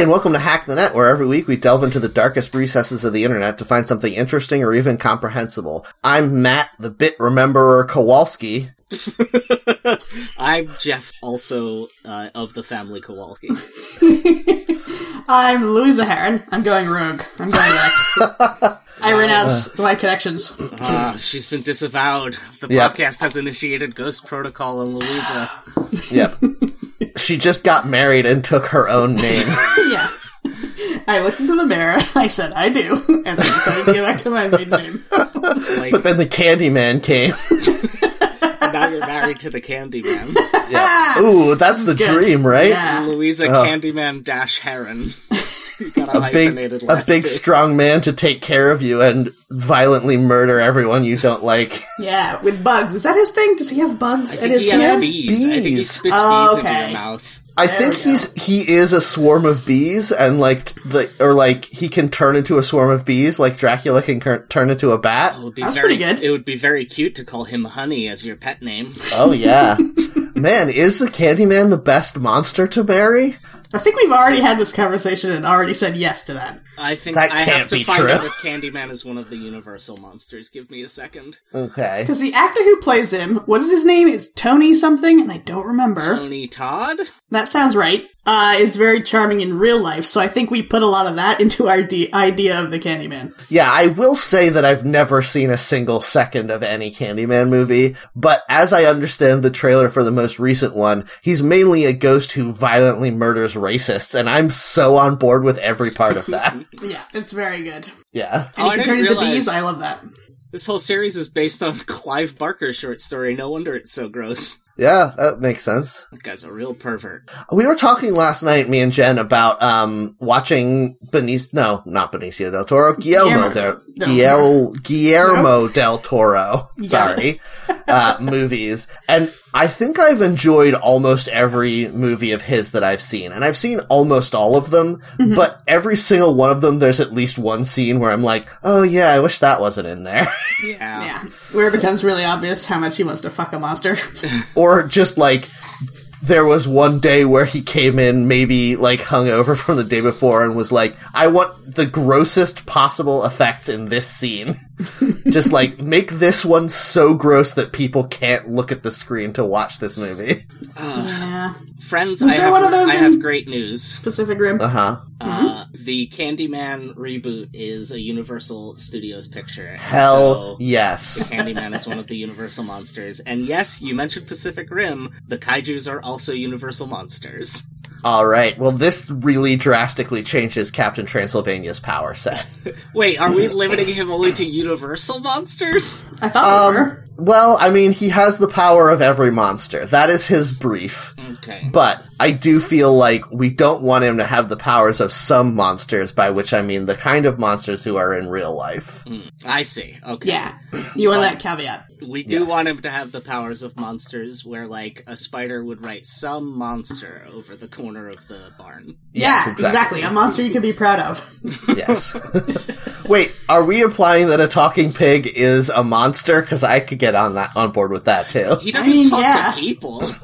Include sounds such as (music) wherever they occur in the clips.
Hi, and welcome to Hack the Net, where every week we delve into the darkest recesses of the internet to find something interesting or even comprehensible. I'm Matt, the bit rememberer Kowalski. (laughs) I'm Jeff, also uh, of the family Kowalski. (laughs) I'm Louisa Heron. I'm going rogue. I'm going back. (laughs) I renounce my connections. Ah, she's been disavowed. The Yep. podcast has initiated Ghost Protocol on Louisa. Yep. She just got married and took her own name. (laughs) yeah. I looked into the mirror. I said, I do. And then I decided to go back to my maiden name. Like, but then the Candyman came. now you're married to the Candyman. Yeah. Ooh, that's the good. dream, right? Yeah. Louisa Candyman dash Heron. You (laughs) got a, A big, a big, strong man to take care of you and violently murder everyone you don't like. (laughs) Yeah, with bugs. Is that his thing? Does he have bugs I at think his he has camp? bees. I think he spits Oh, bees into okay. your mouth. I There think we go. he's he is a swarm of bees, and like the or like he can turn into a swarm of bees, like Dracula can cur- turn into a bat. It would be That's very, pretty good. It would be very cute to call him Honey as your pet name. Oh yeah, (laughs) man, is the Candyman the best monster to marry? I think we've already had this conversation and already said yes to that. I think That I have to be find true. out if Candyman is one of the Universal monsters. Give me a second. Okay, Because the actor who plays him, what is his name? It's Tony something, and I don't remember. Tony Todd? That sounds right. Uh, is very charming in real life, so I think we put a lot of that into our de- idea of the Candyman. yeah, I will say that I've never seen a single second of any Candyman movie, but as I understand the trailer for the most recent one, he's mainly a ghost who violently murders racists, and I'm so on board with every part of that. (laughs) Yeah, it's very good. yeah. And Oh, he can turn into realize- bees. I love that. This whole series is based on Clive Barker's short story. No wonder it's so gross. Yeah, that makes sense. That guy's a real pervert. We were talking last night, me and Jen, about um watching Benicio, no, not Benicio del Toro, Guillermo Guillermo del, del Guillermo, Guillermo del Toro, got sorry, (laughs) uh, movies. And I think I've enjoyed almost every movie of his that I've seen. And I've seen almost all of them, Mm-hmm. but every single one of them, there's at least one scene where I'm like, oh yeah, I wish that wasn't in there. (laughs) Yeah. Yeah, where it becomes really obvious how much he wants to fuck a monster. or just like there was one day where he came in maybe like hungover (laughs) from the day before and was like, I want the grossest possible effects in this scene. (laughs) just like make this one so gross that people can't look at the screen to watch this movie. yeah, Friends, Was I there have, one of those I in- have great news. Pacific Rim. Uh huh. Uh, the Candyman reboot is a Universal Studios picture. Hell so yes. Candyman is one of the Universal monsters. And yes, you mentioned Pacific Rim. The kaijus are also Universal monsters. All right. Well, this really drastically changes Captain Transylvania's power set. (laughs) Wait, are we limiting him only to Universal monsters? I thought we Um, were. Well, I mean, he has the power of every monster. That is his brief. Okay. But I do feel like we don't want him to have the powers of some monsters, by which I mean the kind of monsters who are in real life. Hmm. I see. Okay. Yeah, you want that caveat. We do Yes. want him to have the powers of monsters where, like, a spider would write some monster over the corner of the barn. Yes, yeah, exactly. A monster you could be proud of. (laughs) Yes. (laughs) Wait, are we implying that a talking pig is a monster? Because I could get on that on board with that too. He doesn't mean, talk yeah. to people.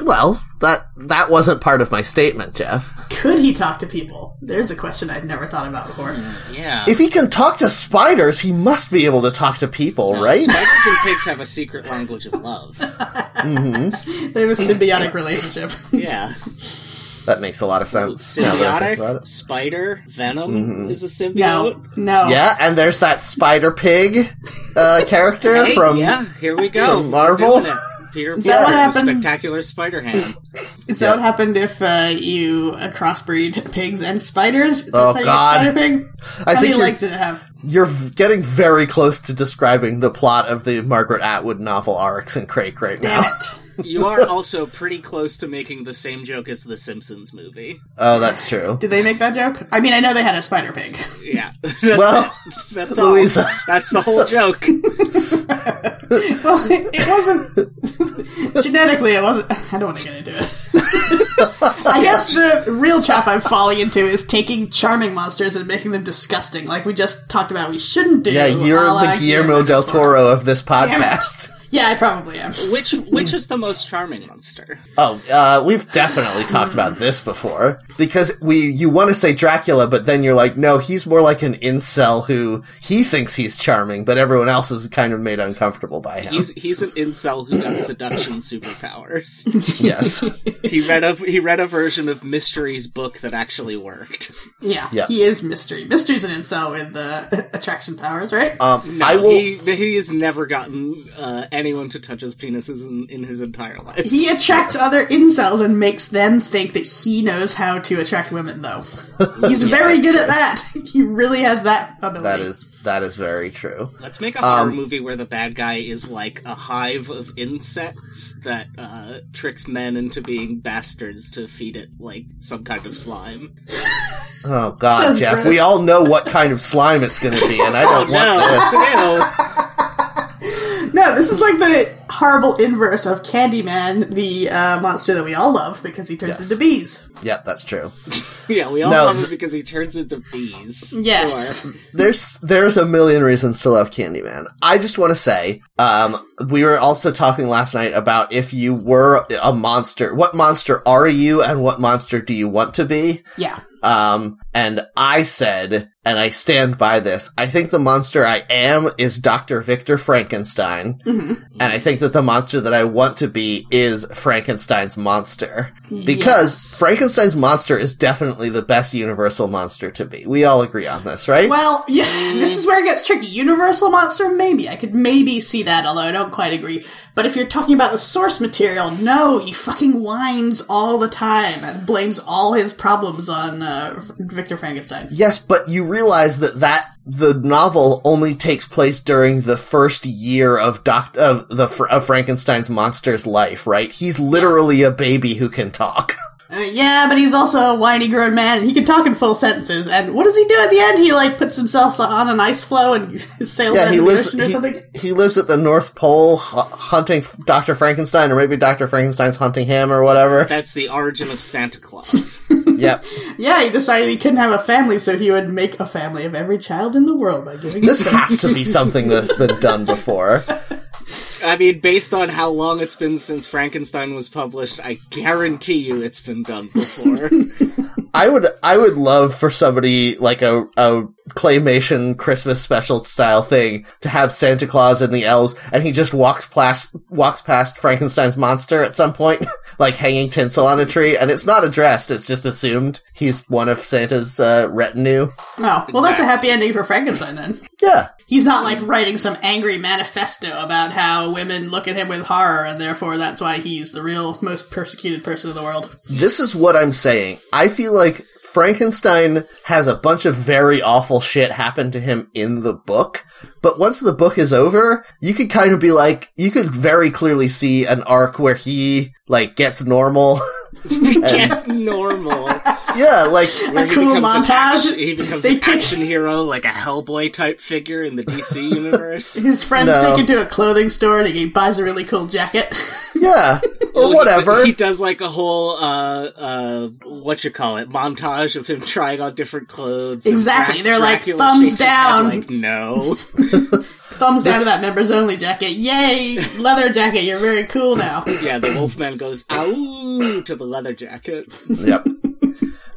Well, that that wasn't part of my statement, Jeff. Could he talk to people? There's a question I've never thought about before. Yeah. If he can talk to spiders, he must be able to talk to people, right? Spiders and pigs have a secret language of love. (laughs) They have a symbiotic relationship. Yeah. (laughs) That makes a lot of sense. now that I think about Symbiotic, spider, venom is a No, symbiote. no. Yeah, and there's that spider pig uh, character Hey, from yeah, here we go. from Marvel? We're doing it. Peter that what happened? spectacular spider ham. Is that what happened if uh, you uh, crossbreed pigs and spiders? That's Oh, how you God. get spider pig? I How think many you're- legs did it have? You're getting very close to describing the plot of the Margaret Atwood novel Oryx and Crake right Damn now. it. (laughs) You are also pretty close to making the same joke as the Simpsons movie. Oh, that's true. Did they make that joke? I mean, I know they had a spider pig. Yeah. (laughs) That's Well, it. That's all. Louisa. That's the whole joke. (laughs) Well, it wasn't genetically. It wasn't. (laughs) I don't want to get into it. (laughs) I guess the real trap I'm falling into is taking charming monsters and making them disgusting, like we just talked about. We shouldn't do. Yeah, you're a la the Guillermo del Toro of this podcast. Yeah, I probably am. (laughs) Which which is the most charming monster? Oh, uh, we've definitely talked about this before because we you want to say Dracula, but then you're like, no, he's more like an incel who he thinks he's charming, but everyone else is kind of made uncomfortable by him. He's he's an incel who got seduction superpowers. (laughs) yes, (laughs) he read a he read a version of Mystery's book that actually worked. Yeah, Yeah. he is mystery. Mystery's an incel with uh, attraction powers, right? um, No, I will. he he has never gotten uh, anyone to touch his penises in, in his entire life. he attracts other incels and makes them think that he knows how to attract women, though. (laughs) He's very good at that. (laughs) He really has that ability. that is that is very true. Let's make a horror Um, movie where the bad guy is like a hive of insects that uh, tricks men into being bastards to feed it like some kind of slime. Oh God, Sounds Jeff, gross. we all know what kind of slime it's going to be, and I don't (laughs) want this. No, No, this is like the horrible inverse of Candyman, the uh, monster that we all love because he turns Yes. into bees. Yep, that's true. (laughs) yeah, we all No, love th- it because he turns into bees. Yes. Sure. (laughs) There's there's a million reasons to love Candyman. I just want to say, um, we were also talking last night about if you were a monster, what monster are you, and what monster do you want to be? Yeah. Um, and I said, and I stand by this, I think the monster I am is Dr. Victor Frankenstein. And I think that the monster that I want to be is Frankenstein's monster. Because Frankenstein's monster is definitely the best universal monster to be. We all agree on this, right? Well, yeah, this is where it gets tricky. Universal monster, maybe. I could maybe see that, although I don't quite agree. But if you're talking about the source material, no, he fucking whines all the time and blames all his problems on uh, Victor Frankenstein. Yes, but you realize that that the novel only takes place during the first year of Doc of the of Frankenstein's monster's life, right? He's literally a baby who can talk. (laughs) Uh, yeah, but he's also a whiny grown man, and he can talk in full sentences. And what does he do at the end? He like puts himself on an ice floe and (laughs) sails yeah, down he the lives ocean or he, something. he lives at the North Pole hu- hunting Dr. Frankenstein or maybe Dr. Frankenstein's hunting him or whatever. That's the origin of Santa Claus. (laughs) yep. Yeah, he decided he couldn't have a family, so he would make a family of every child in the world by giving This has to be something that's been done before. (laughs) I mean, based on how long it's been since Frankenstein was published, I guarantee you it's been done before. (laughs) I would I would love for somebody like a a claymation Christmas special style thing to have Santa Claus and the elves and he just walks past walks past Frankenstein's monster at some point (laughs) like hanging tinsel on a tree and it's not addressed it's just assumed he's one of Santa's uh, retinue. Oh, well, that's a happy ending for Frankenstein then. Yeah. He's not like writing some angry manifesto about how women look at him with horror, and therefore that's why he's the real most persecuted person in the world. This is what I'm saying. I feel like Frankenstein has a bunch of very awful shit happen to him in the book, but once the book is over, you could kind of be like, you could very clearly see an arc where he, like, gets normal. (laughs) Gets normal. yeah, like, Where A he cool becomes an montage. action- he becomes They an take- action hero, like a Hellboy type figure in the DC (laughs) universe. His friends No. take him to a clothing store and he buys a really cool jacket. yeah, (laughs) or he whatever. do- He, does like a whole, uh, uh, what you call it, montage of him trying on different clothes. Exactly, Dra- they're like, thumbs shakes his head down. like, no. (laughs) Thumbs down to that members only jacket. Yay! Leather jacket, you're very cool now. (laughs) yeah, the Wolfman goes, ow, to the leather jacket. Yep.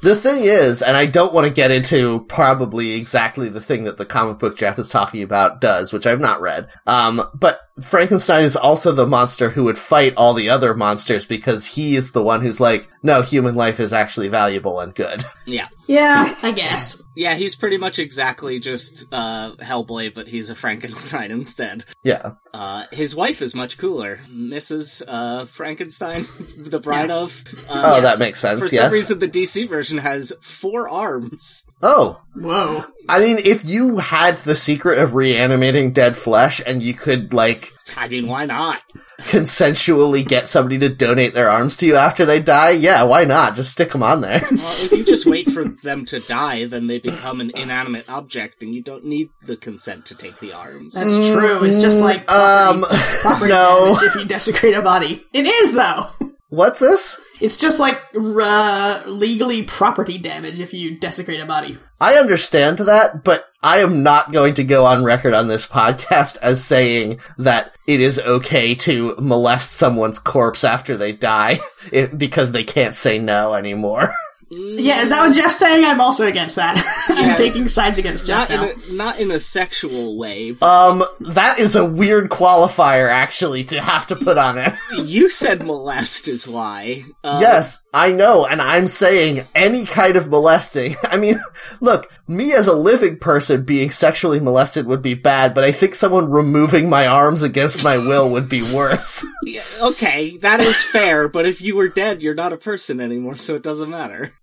The thing is, and I don't want to get into probably exactly the thing that the comic book Jeff is talking about does, which I've not read. Um, but Frankenstein is also the monster who would fight all the other monsters because he is the one who's like, no, human life is actually valuable and good. Yeah. Yeah, I guess. Yeah, he's pretty much exactly just, uh, Hellboy, but he's a Frankenstein (laughs) instead. yeah. Uh, his wife is much cooler, Mrs. Uh, Frankenstein, (laughs) the bride of. Uh, Oh, Yes. that makes sense. For yes. some reason, the DC version has four arms. oh, Whoa. I mean, if you had the secret of reanimating dead flesh and you could, like, I mean, why not? consensually get somebody to donate their arms to you after they die, yeah, why not? Just stick them on there. Well, if you just wait for (laughs) them to die, then they become an inanimate object, and you don't need the consent to take the arms. That's true. It's just like Um, property, (laughs) property no. damage if you desecrate a body. It is though. What's this? It's just like uh, legally property damage if you desecrate a body. I understand that, but I am not going to go on record on this (laughs) podcast as saying that it is okay to molest someone's corpse after they die (laughs) because they can't say no anymore. (laughs) Yeah, is that what Jeff's saying? I'm also against that. (laughs) I'm taking sides against Jeff Not now. in a, not in a sexual way. But Um, that is a weird qualifier actually to have to put on it. (laughs) you said molest is why. Um, Yes, I know, and I'm saying any kind of molesting. (laughs) I mean, look, me as a living person being sexually molested would be bad, but I think someone removing my arms against my will would be worse. yeah, Okay, that is fair. But if you were dead, you're not a person anymore, so it doesn't matter.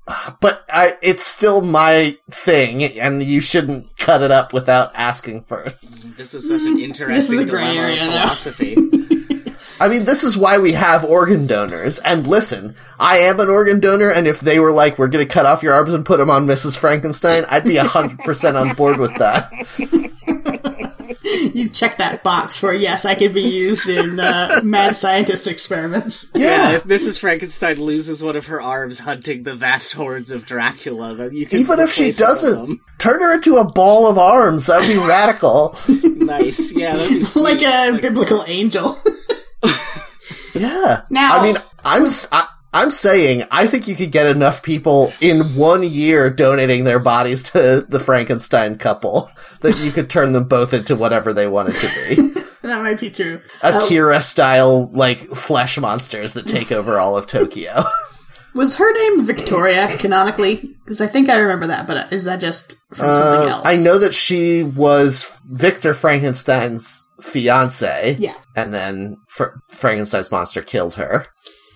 But I, it's still my thing, and you shouldn't cut it up without asking first. Mm, this is such an (laughs) interesting a gray dilemma of area, philosophy. (laughs) I mean, this is why we have organ donors. And listen, I am an organ donor, and if they were like, we're gonna cut off your arms and put them on Mrs. Frankenstein, I'd be 100% on board with that. (laughs) (laughs) You check that box for yes, I could be used in uh, mad scientist experiments. (laughs) Yeah, if Mrs. Frankenstein loses one of her arms hunting the vast hordes of Dracula, then you can Even if she replace it with doesn't, them. turn her into a ball of arms. That would be radical. (laughs) Nice, yeah, that'd be sweet. like a biblical angel. Yeah. Now- I mean, I'm s- I, am saying I think you could get enough people in one year donating their bodies to the Frankenstein couple (laughs) that you could turn them both into whatever they wanted to be. (laughs) that might be true. Akira style like flesh monsters that take over all of Tokyo. (laughs) Was her name Victoria canonically? Because I think I remember that, but is that just from something else? Uh, I know that she was Victor Frankenstein's fiance. Yeah. And then Fr- Frankenstein's monster killed her.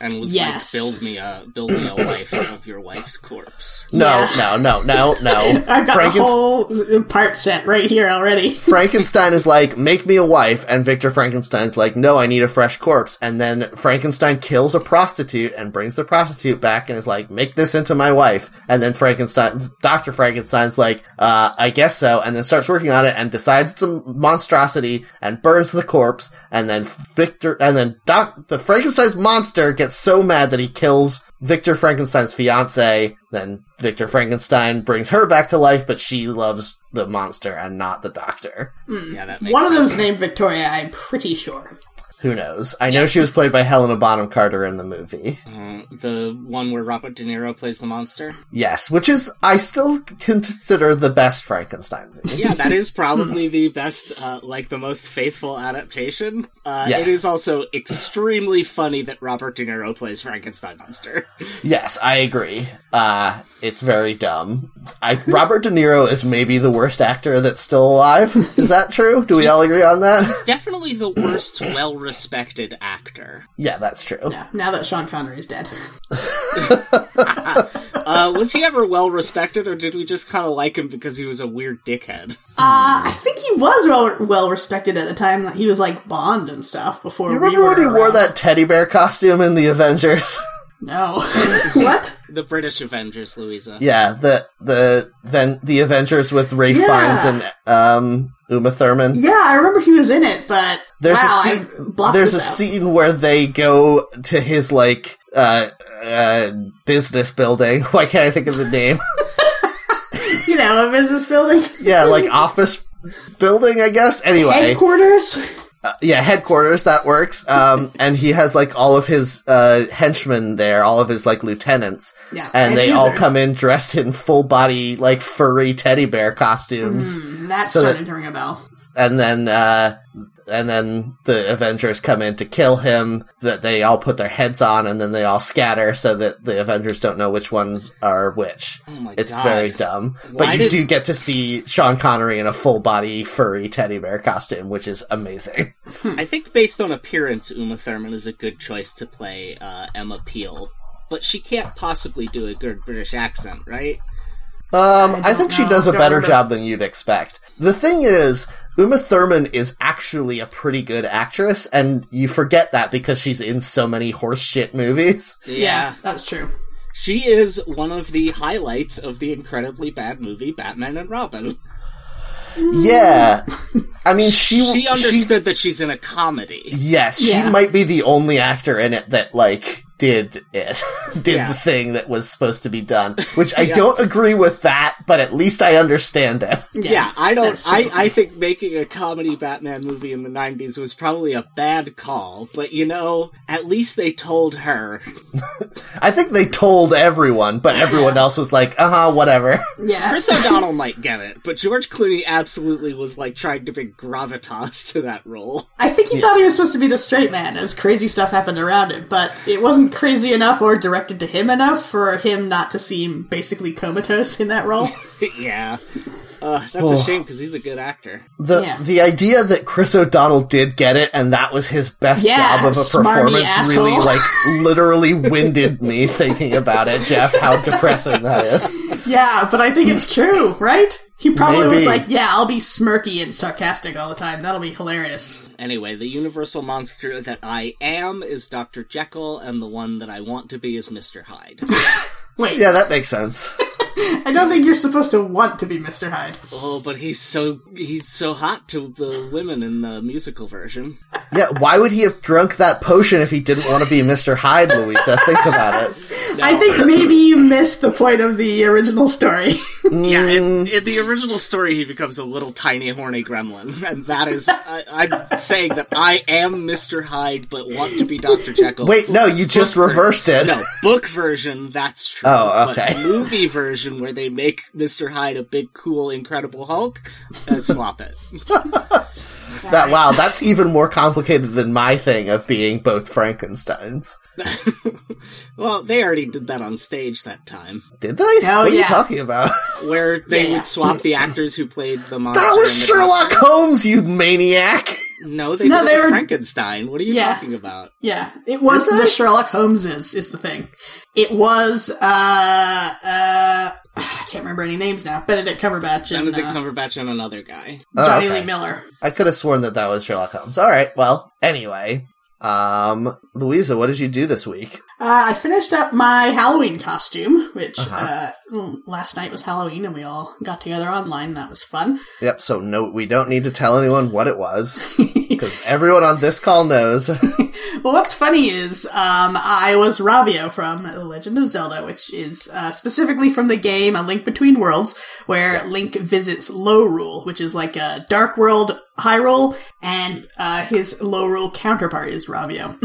And was Yes. like, build me a build me a (clears throat) wife out of your wife's corpse. No, Yeah. no, no, no, no. (laughs) I've got Franken- the whole part set right here already. (laughs) Frankenstein is like, make me a wife, and Victor Frankenstein's like, no, I need a fresh corpse. And then Frankenstein kills a prostitute and brings the prostitute back and is like, make this into my wife. And then Frankenstein, Dr. Frankenstein's like, uh, I guess so, and then starts working on it and decides it's a monstrosity and burns the corpse. And then Victor, and then Doc, the Frankenstein's monster gets so mad that he kills Victor Frankenstein's fiance. Then Victor Frankenstein brings her back to life, but she loves the monster and not the doctor. Yeah, that makes One of sense. them's named Victoria, I'm pretty sure. Who knows? I know she was played by Helena Bonham Carter in the movie. Uh, the one where Robert De Niro plays the monster. Yes, which is I still consider the best Frankenstein movie. Yeah, that is (laughs) probably the best, uh, like the most faithful adaptation. Uh, Yes. It is also extremely funny that Robert De Niro plays Frankenstein monster. (laughs) yes, I agree. Uh, it's very dumb. I, Robert De Niro is maybe the worst actor that's still alive. Is that true? Do we all agree on that? Definitely the worst (clears throat) well-respected actor. Yeah, that's true. Yeah, now that Sean Connery is dead. (laughs) Uh, was he ever well-respected, or did we just kind of like him because he was a weird dickhead? Uh, I think he was well well respected at the time. Like, he was like Bond and stuff before You we remember were when he wore that teddy bear costume in the Avengers? (laughs) No. (laughs) what? The British Avengers, Louisa. yeah, the the then the Avengers with Ralph Yeah. Fiennes and um Uma Thurman. Yeah, I remember he was in it, but There's wow, a I scene. blocked There's a out. scene where they go to his like uh, uh business building. (laughs) Why can't I think of the name? (laughs) You know, a business building. yeah, like office building, I guess. Anyway, Headquarters. Yeah, headquarters. That works. Um, and he has like all of his uh henchmen there, all of his like lieutenants. Yeah, and, and they all come in dressed in full body like furry teddy bear costumes. Mm, That's So that- starting to ring a bell. and then uh and then the Avengers come in to kill him. That they all put their heads on, and then they all scatter so that the Avengers don't know which ones are which. Oh my it's God. very dumb, Why but you did- do get to see Sean Connery in a full body furry teddy bear costume, which is amazing. (laughs) I think based on appearance, Uma Thurman is a good choice to play uh, Emma Peel. But she can't possibly do a good British accent, right? Um, I, don't think she does a better remember. job than you'd expect. The thing is, Uma Thurman is actually a pretty good actress, and you forget that because she's in so many horseshit movies. Yeah. that's true. She is one of the highlights of the incredibly bad movie Batman and Robin. Yeah, I mean, (laughs) she She understood that she's in a comedy. Yes, Yeah. she might be the only actor in it that like did it, (laughs) did Yeah. the thing that was supposed to be done. Which I (laughs) Yeah. don't agree with that, but at least I understand it. Yeah, I don't. I, I think making a comedy Batman movie in the '90s was probably a bad call, but you know, at least they told her. (laughs) I think they told everyone, but everyone else was like, uh huh, whatever. Yeah. Chris O'Donnell might get it, but George Clooney absolutely was like trying to bring gravitas to that role. I think he thought he was supposed to be the straight man as crazy stuff happened around him, but it wasn't crazy enough or directed to him enough for him not to seem basically comatose in that role. (laughs) yeah, uh, that's a shame because he's a good actor. The Yeah. the idea that Chris O'Donnell did get it and that was his best Yeah, job of a smarmy performance really like (laughs) literally winded me thinking about it, Jeff, how depressing that is. yeah, but I think it's true, right? He probably was like, yeah, I'll be smirky and sarcastic all the time. That'll be hilarious. Anyway, the universal monster that I am is Dr. Jekyll, and the one that I want to be is Mr. Hyde. (laughs) Wait, Yeah, that makes sense. I don't think you're supposed to want to be Mr. Hyde. oh, but he's so he's so hot to the women in the musical version. Yeah, why would he have drunk that potion if he didn't want to be Mr. Hyde, Louisa? Think about it. (laughs) I think maybe you missed the point of the original story. (laughs) Yeah, in, Mm. in the original story, he becomes a little tiny horny gremlin, (laughs) and that is I, I'm saying that I am Mr. Hyde, but want to be Dr. Jekyll. Wait, no, you just reversed it. No, book version, that's true. Oh, okay. But movie version, where they make Mr. Hyde a big, cool, Incredible Hulk, uh, swap it. (laughs) That wow, that's even more complicated than my thing of being both Frankenstein's. (laughs) well, they already did that on stage that time, Did they? Oh, what are you yeah. talking about? where they Yeah, yeah. would swap the actors who played the monster. That was and the Sherlock Holmes, you maniac! No, they No, did they were- Frankenstein. What are you Yeah. talking about? Yeah, it was Is the Sherlock Holmeses is the thing. It was uh uh I can't remember any names now. Benedict Cumberbatch and Benedict uh, Cumberbatch and another guy. Oh, Jonny okay. Lee Miller. I could have sworn that that was Sherlock Holmes. All right, well, anyway, um, Louisa, what did you do this week? Uh, I finished up my Halloween costume, which Uh-huh. uh last night was Halloween, and we all got together online. and That was fun. Yep. So no, we don't need to tell anyone what it was (laughs) because everyone on this call knows. (laughs) Well, what's funny is um, I was Ravio from The Legend of Zelda, which is uh, specifically from the game A Link Between Worlds, where Link visits Lorule, which is like a Dark World Hyrule, and uh, his Lorule counterpart is Ravio.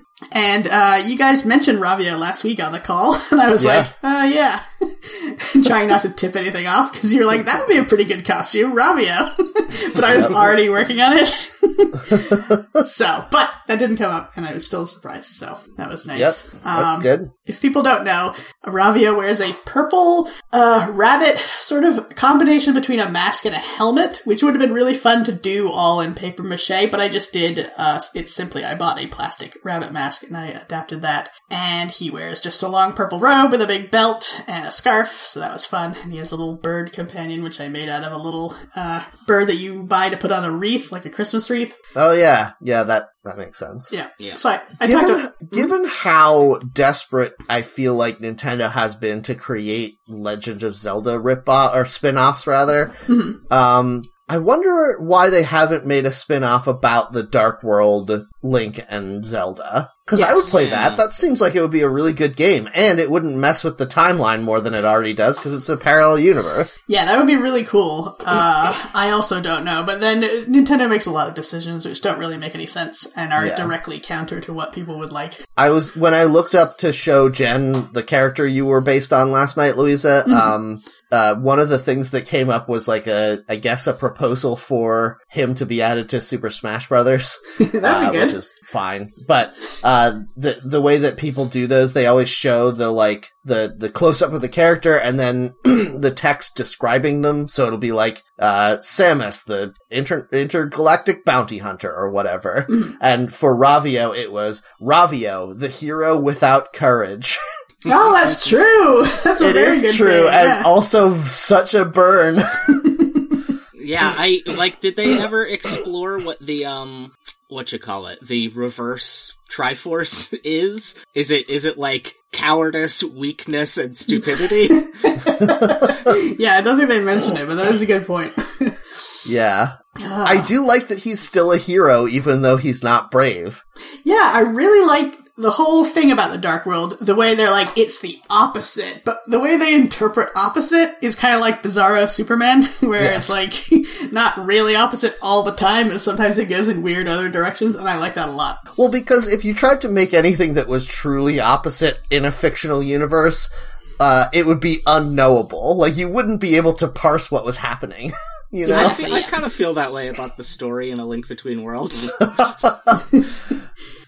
(clears throat) And uh, you guys mentioned Ravio last week on the call, (laughs) and I was Yeah. like, uh, yeah. (laughs) Trying not to tip anything off, because you're like, that would be a pretty good costume, Ravio. (laughs) but I was already working on it. (laughs) so, but that didn't come up, and I was still surprised, so that was yep. nice. That's Um, good. if people don't know, Ravio wears a purple uh, rabbit sort of combination between a mask and a helmet, which would have been really fun to do all in paper mache, but I just did, uh, it's simply, I bought a plastic rabbit mask and I adapted that. And he wears just a long purple robe with a big belt and a scarf, so that was fun. And he has a little bird companion, which I made out of a little uh, bird that you buy to put on a wreath, like a Christmas wreath. Oh yeah, yeah. That that makes sense. Yeah. Yeah. So I, I talked Given, about. given how desperate I feel like Nintendo has been to create Legend of Zelda rip-off or spin-offs rather, Mm-hmm. um, I wonder why they haven't made a spin-off about the Dark World Link and Zelda. Because I would play Yeah. that. That seems like it would be a really good game, and it wouldn't mess with the timeline more than it already does because it's a parallel universe. Yeah, that would be really cool. Uh, I also don't know, but then Nintendo makes a lot of decisions which don't really make any sense and are Yeah. directly counter to what people would like. I was when I looked up to show Jen the character you were based on last night, Louisa. Mm-hmm. Um, uh, one of the things that came up was like a, I guess, a proposal for him to be added to Super Smash Brothers, (laughs) uh, good. which is fine. But uh, the the way that people do those, they always show the like the the close up of the character and then (clears throat) the text describing them. So it'll be like uh, Samus, the inter- intergalactic bounty hunter, or whatever. Mm-hmm. and for Ravio, it was Ravio, the hero without courage. (laughs) oh, that's true. (laughs) That's a It very is good true, thing. and yeah. also such a burn. (laughs) Yeah, I like. Did they ever explore what the um, what you call it, the reverse Triforce is? Is it is it like cowardice, weakness, and stupidity? (laughs) yeah, I don't think they mentioned it, but that is a good point. yeah. I do like that he's still a hero, even though he's not brave. Yeah, I really like the whole thing about the Dark World, the way they're like, it's the opposite, but the way they interpret opposite is kind of like Bizarro Superman, (laughs) where Yes. it's like (laughs) not really opposite all the time, and sometimes it goes in weird other directions, and I like that a lot. Well, because if you tried to make anything that was truly opposite in a fictional universe, uh, it would be unknowable. Like you wouldn't be able to parse what was happening. (laughs) You know? I, fe- I kind of feel that way about the story in A Link Between Worlds.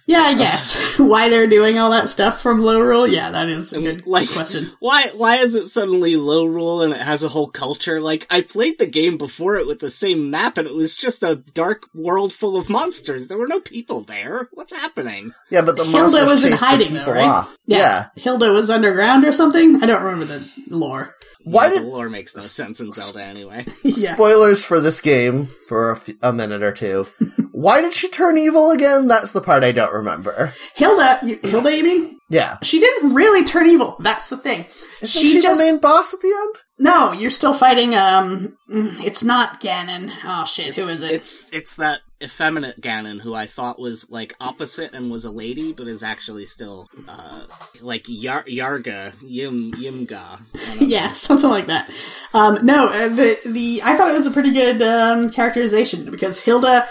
Yeah, I guess. (laughs) Why they're doing all that stuff from Lorule? Yeah, that is a good like, question. (laughs) why why is it suddenly Lorule and it has a whole culture? Like, I played the game before it with the same map, and it was just a dark world full of monsters. There were no people there. What's happening? yeah, but the Hilda monsters was in hiding though, right? off. Yeah. Hilda was underground or something? I don't remember the lore. Why Yeah, did the lore makes no sense in Zelda anyway? (laughs) yeah. (laughs) spoilers for this game for a, f- a minute or two? (laughs) Why did she turn evil again? That's the part I don't remember. Hilda, you, Hilda, you mean? Yeah, She didn't really turn evil. That's the thing. Isn't she, just the main boss at the end? no. You're still fighting. Um, mm, it's not Ganon. Oh shit, who is it? It's it's that effeminate Ganon who I thought was like opposite and was a lady, but is actually still uh like Yar- Yarga Yim Yimga. (laughs) yeah, something like that. Um, no, uh, the the I thought it was a pretty good um, characterization because Hilda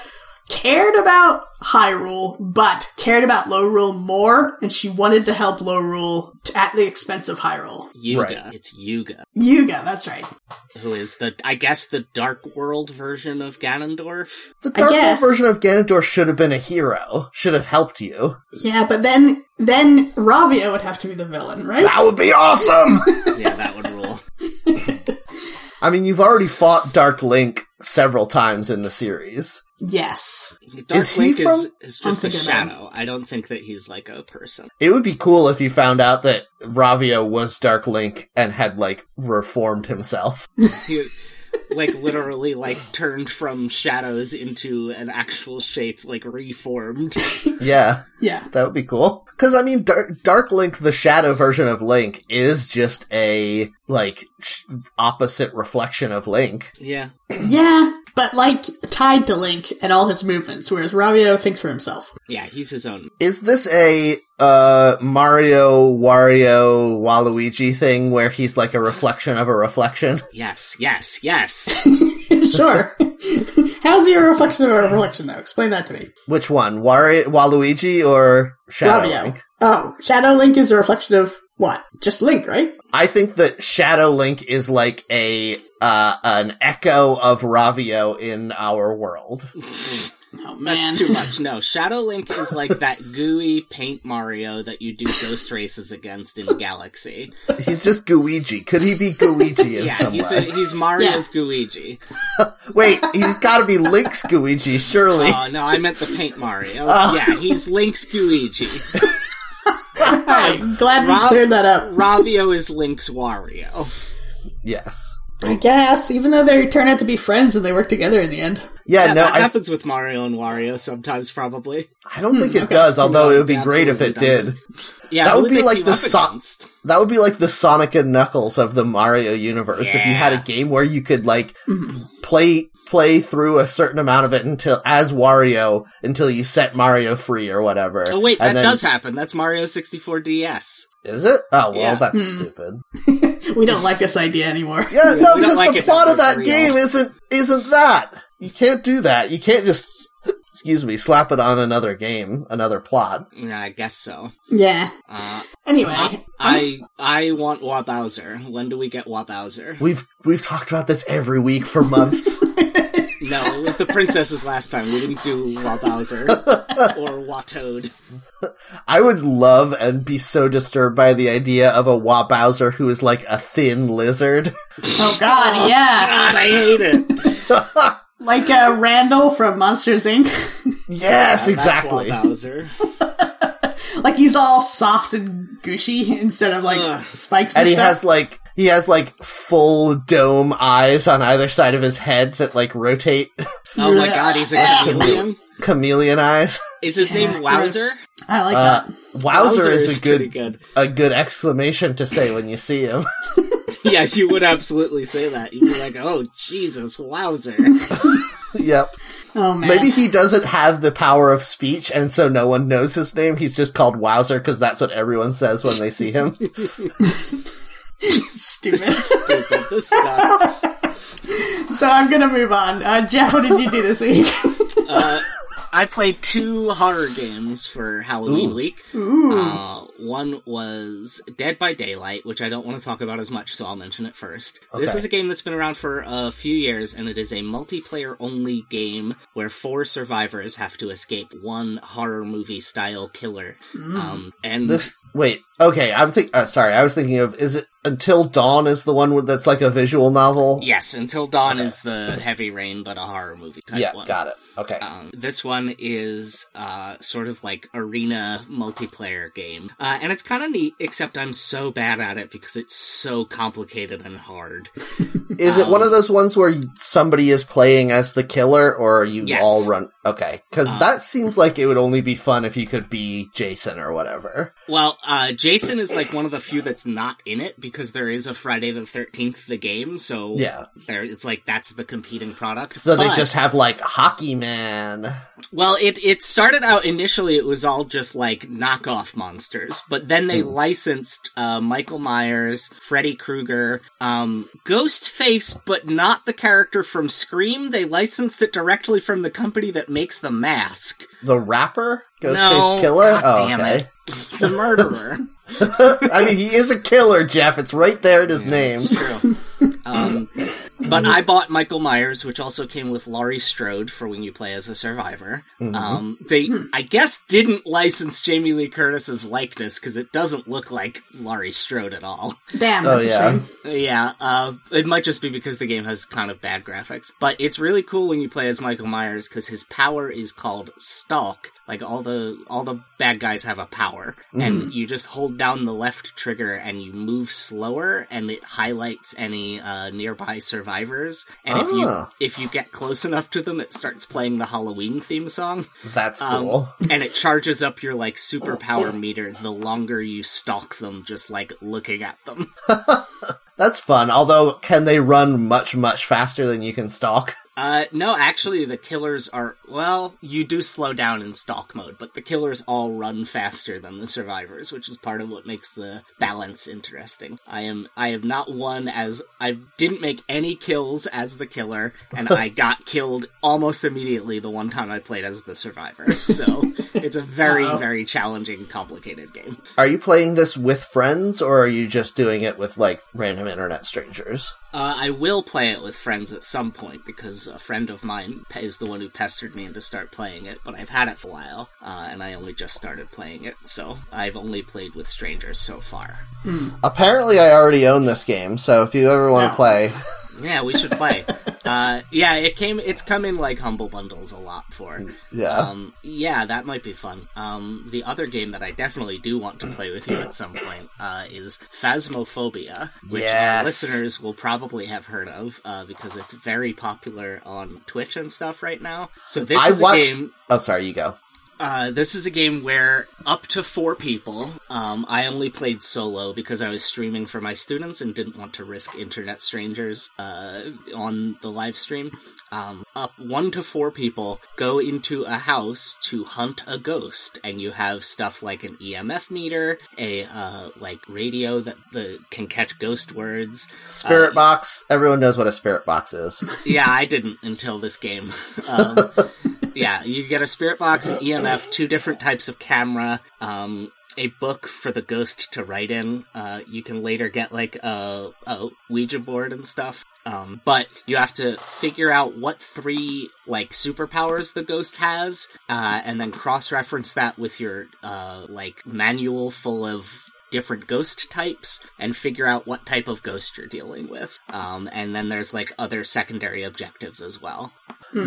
cared about Hyrule, but cared about Lorule more, and she wanted to help Lorule t- at the expense of Hyrule. Yuga. Right. It's Yuga, Yuga, that's right. who is the I guess the Dark World version of Ganondorf. The Dark World version of Ganondorf should have been a hero. Should have helped you. Yeah, but then then Ravio would have to be the villain, right? That would be awesome. (laughs) Yeah, that would rule. (laughs) I mean, you've already fought Dark Link several times in the series. Yes. Dark Is he Link from- is, is just a thinking about him. shadow. I don't think that he's like a person. It would be cool if you found out that Ravio was Dark Link and had like reformed himself. He, like literally like turned from shadows into an actual shape, like reformed. (laughs) yeah, Yeah. that would be cool. Because I mean, Dark, Dark Link, the shadow version of Link, is just a like sh- opposite reflection of Link. Yeah. Yeah, but like tied to Link and all his movements, whereas Ravio thinks for himself. Yeah, he's his own. Is this a uh Mario, Wario, Waluigi thing where he's like a reflection of a reflection? (laughs) Yes, yes, yes. (laughs) sure. (laughs) How's he a reflection of a reflection, though? Explain that to me. Which one, Wario, Waluigi, or Shadow Ravio. Link? Oh, Shadow Link is a reflection of what? Just Link, right? I think that Shadow Link is like a uh an echo of Ravio in our world. Oh man. That's too much. (laughs) No, Shadow Link is like that gooey paint Mario that you do ghost races against in Galaxy. He's just Guigi. Could he be Guigi in Yeah, some he's way? a, he's Mario's Guigi. (laughs) Wait, he's got to be Link's Guigi, surely. Oh no, I meant the paint Mario. (laughs) Oh. Yeah, he's Link's Guigi. Alright, (laughs) glad we Rob- cleared that up. Ravio is Link's Wario. yes. I guess, even though they turn out to be friends and they work together in the end. Yeah, Yeah, no, that I, happens with Mario and Wario sometimes, probably. I don't think hmm, it okay. does. Although No, it would be great if it absolutely did. Yeah, That who would be like the up so- That would be like the Sonic and Knuckles of the Mario universe. If you had a game where you could like hmm. play play through a certain amount of it until as Wario until you set Mario free or whatever. Oh wait, that then- does happen. That's Mario 64 DS. Is it? Oh well, Yeah. that's hmm. stupid. (laughs) We don't like this idea anymore. Yeah, we no, don't because like the plot of that much, game isn't isn't that. You can't do that. You can't just excuse me, slap it on another game, another plot. Yeah, I guess so. Yeah. Uh, Anyway, I I want Wabowser. When do we get Wabowser? We've we've talked about this every week for months. (laughs) No, it was the princesses last time. We didn't do Wabowser (laughs) or Watoad. I would love and be so disturbed by the idea of a Wabowser who is like a thin lizard. oh god, yeah. God, I hate it. (laughs) Like uh, Randall from Monsters Inc. yes, That's exactly. Wabowser. (laughs) like he's all soft and gushy instead of like Ugh. spikes and, And he stuff. has like he has like full dome eyes on either side of his head that like rotate (laughs) Oh my god, he's a (laughs) chameleon. chameleon eyes. Is his name gross. Wowzer? I like Uh, that. Wowzer, is, a good, good. a good exclamation to say when you see him. (laughs) Yeah, you would absolutely say that. You'd be like, "Oh Jesus, Wowzer!" (laughs) yep. Oh man. Maybe he doesn't have the power of speech, and so no one knows his name. He's just called Wowzer because that's what everyone says when they see him. (laughs) Stupid. Stupid. This sucks. so I'm gonna move on. Uh, Jeff, what did you do this week? Uh, I played two horror games for Halloween week. Uh, one was Dead by Daylight, which I don't want to talk about as much, so I'll mention it first. This is a game that's been around for a few years, and it is a multiplayer only game where four survivors have to escape one horror movie style killer. Um, and This wait, okay. I'm think. Uh, sorry, I was thinking of. Is it Until Dawn? Is the one that's like a visual novel? yes, Until Dawn is the heavy rain, but a horror movie type yeah, one. got it. Okay, Um, this one is uh, sort of like arena multiplayer game, uh, and it's kind of neat. Except I'm so bad at it because it's so complicated and hard. (laughs) is it one of those ones where somebody is playing as the killer, or are you Yes. all run? Okay, because Uh, that seems like it would only be fun if you could be Jason or whatever. Well, uh, Jason is like one of the few that's not in it because there is a Friday the Thirteenth the game, so Yeah. there it's like that's the competing product. So they just have like Hockey Man. Well, it it started out initially it was all just like knockoff monsters, but then they licensed uh, Michael Myers, Freddy Krueger, um, Ghostface, but not the character from Scream. They licensed it directly from the company that makes the mask, The rapper? Ghostface No, Killer? God oh, damn okay. it. The murderer. (laughs) I mean, he is a killer, Jeff. It's right there in his name. It's true. Um, but I bought Michael Myers, which also came with Laurie Strode for when you play as a survivor. Um, they, I guess, didn't license Jamie Lee Curtis's likeness because it doesn't look like Laurie Strode at all. Damn, Oh, yeah. a shame. Yeah, uh, it might just be because the game has kind of bad graphics. But it's really cool when you play as Michael Myers because his power is called Stalk. Like all the all the bad guys have a power, and you just hold down the left trigger and you move slower, and it highlights any uh, nearby survivors. And if you Ah. if you get close enough to them, it starts playing the Halloween theme song. That's Um, cool. (laughs) and it charges up your like superpower meter the longer you stalk them, just like looking at them. (laughs) That's fun. Although, can they run much, much faster than you can stalk? Uh, no, actually, the killers are, well, you do slow down in stalk mode, but the killers all run faster than the survivors, which is part of what makes the balance interesting. I am, I have not won as, I didn't make any kills as the killer, and I (laughs) got killed almost immediately the one time I played as the survivor. So, it's a very, Uh-oh. very challenging, complicated game. Are you playing this with friends, or are you just doing it with like random internet strangers? Uh, I will play it with friends at some point because a friend of mine is the one who pestered me into start playing it. But I've had it for a while, uh, and I only just started playing it, so I've only played with strangers so far. Apparently, I already own this game, so if you ever want to No. play, (laughs) Yeah, we should play. uh, yeah, it came. It's come in like humble bundles a lot for. yeah. Um, yeah, that might be fun. Um, the other game that I definitely do want to play with you at some point uh, is Phasmophobia, which Yes. our listeners will probably have heard of uh, because it's very popular on Twitch and stuff right now. So this I is watched. a game. Oh, sorry, you go. Uh, this is a game where up to four people. Um, I only played solo because I was streaming for my students and didn't want to risk internet strangers uh, on the live stream. Um, up one to four people go into a house to hunt a ghost, and you have stuff like an EMF meter, a uh, like radio that the can catch ghost words. Spirit Uh, box. Everyone knows what a spirit box is. yeah, I didn't until this game. (laughs) Um, yeah, you get a spirit box, an EMF, two different types of camera, um, a book for the ghost to write in. Uh, you can later get like a, a Ouija board and stuff. Um, but you have to figure out what three like superpowers the ghost has, uh, and then cross-reference that with your uh, like manual full of different ghost types and figure out what type of ghost you're dealing with. Um, and then there's like other secondary objectives as well.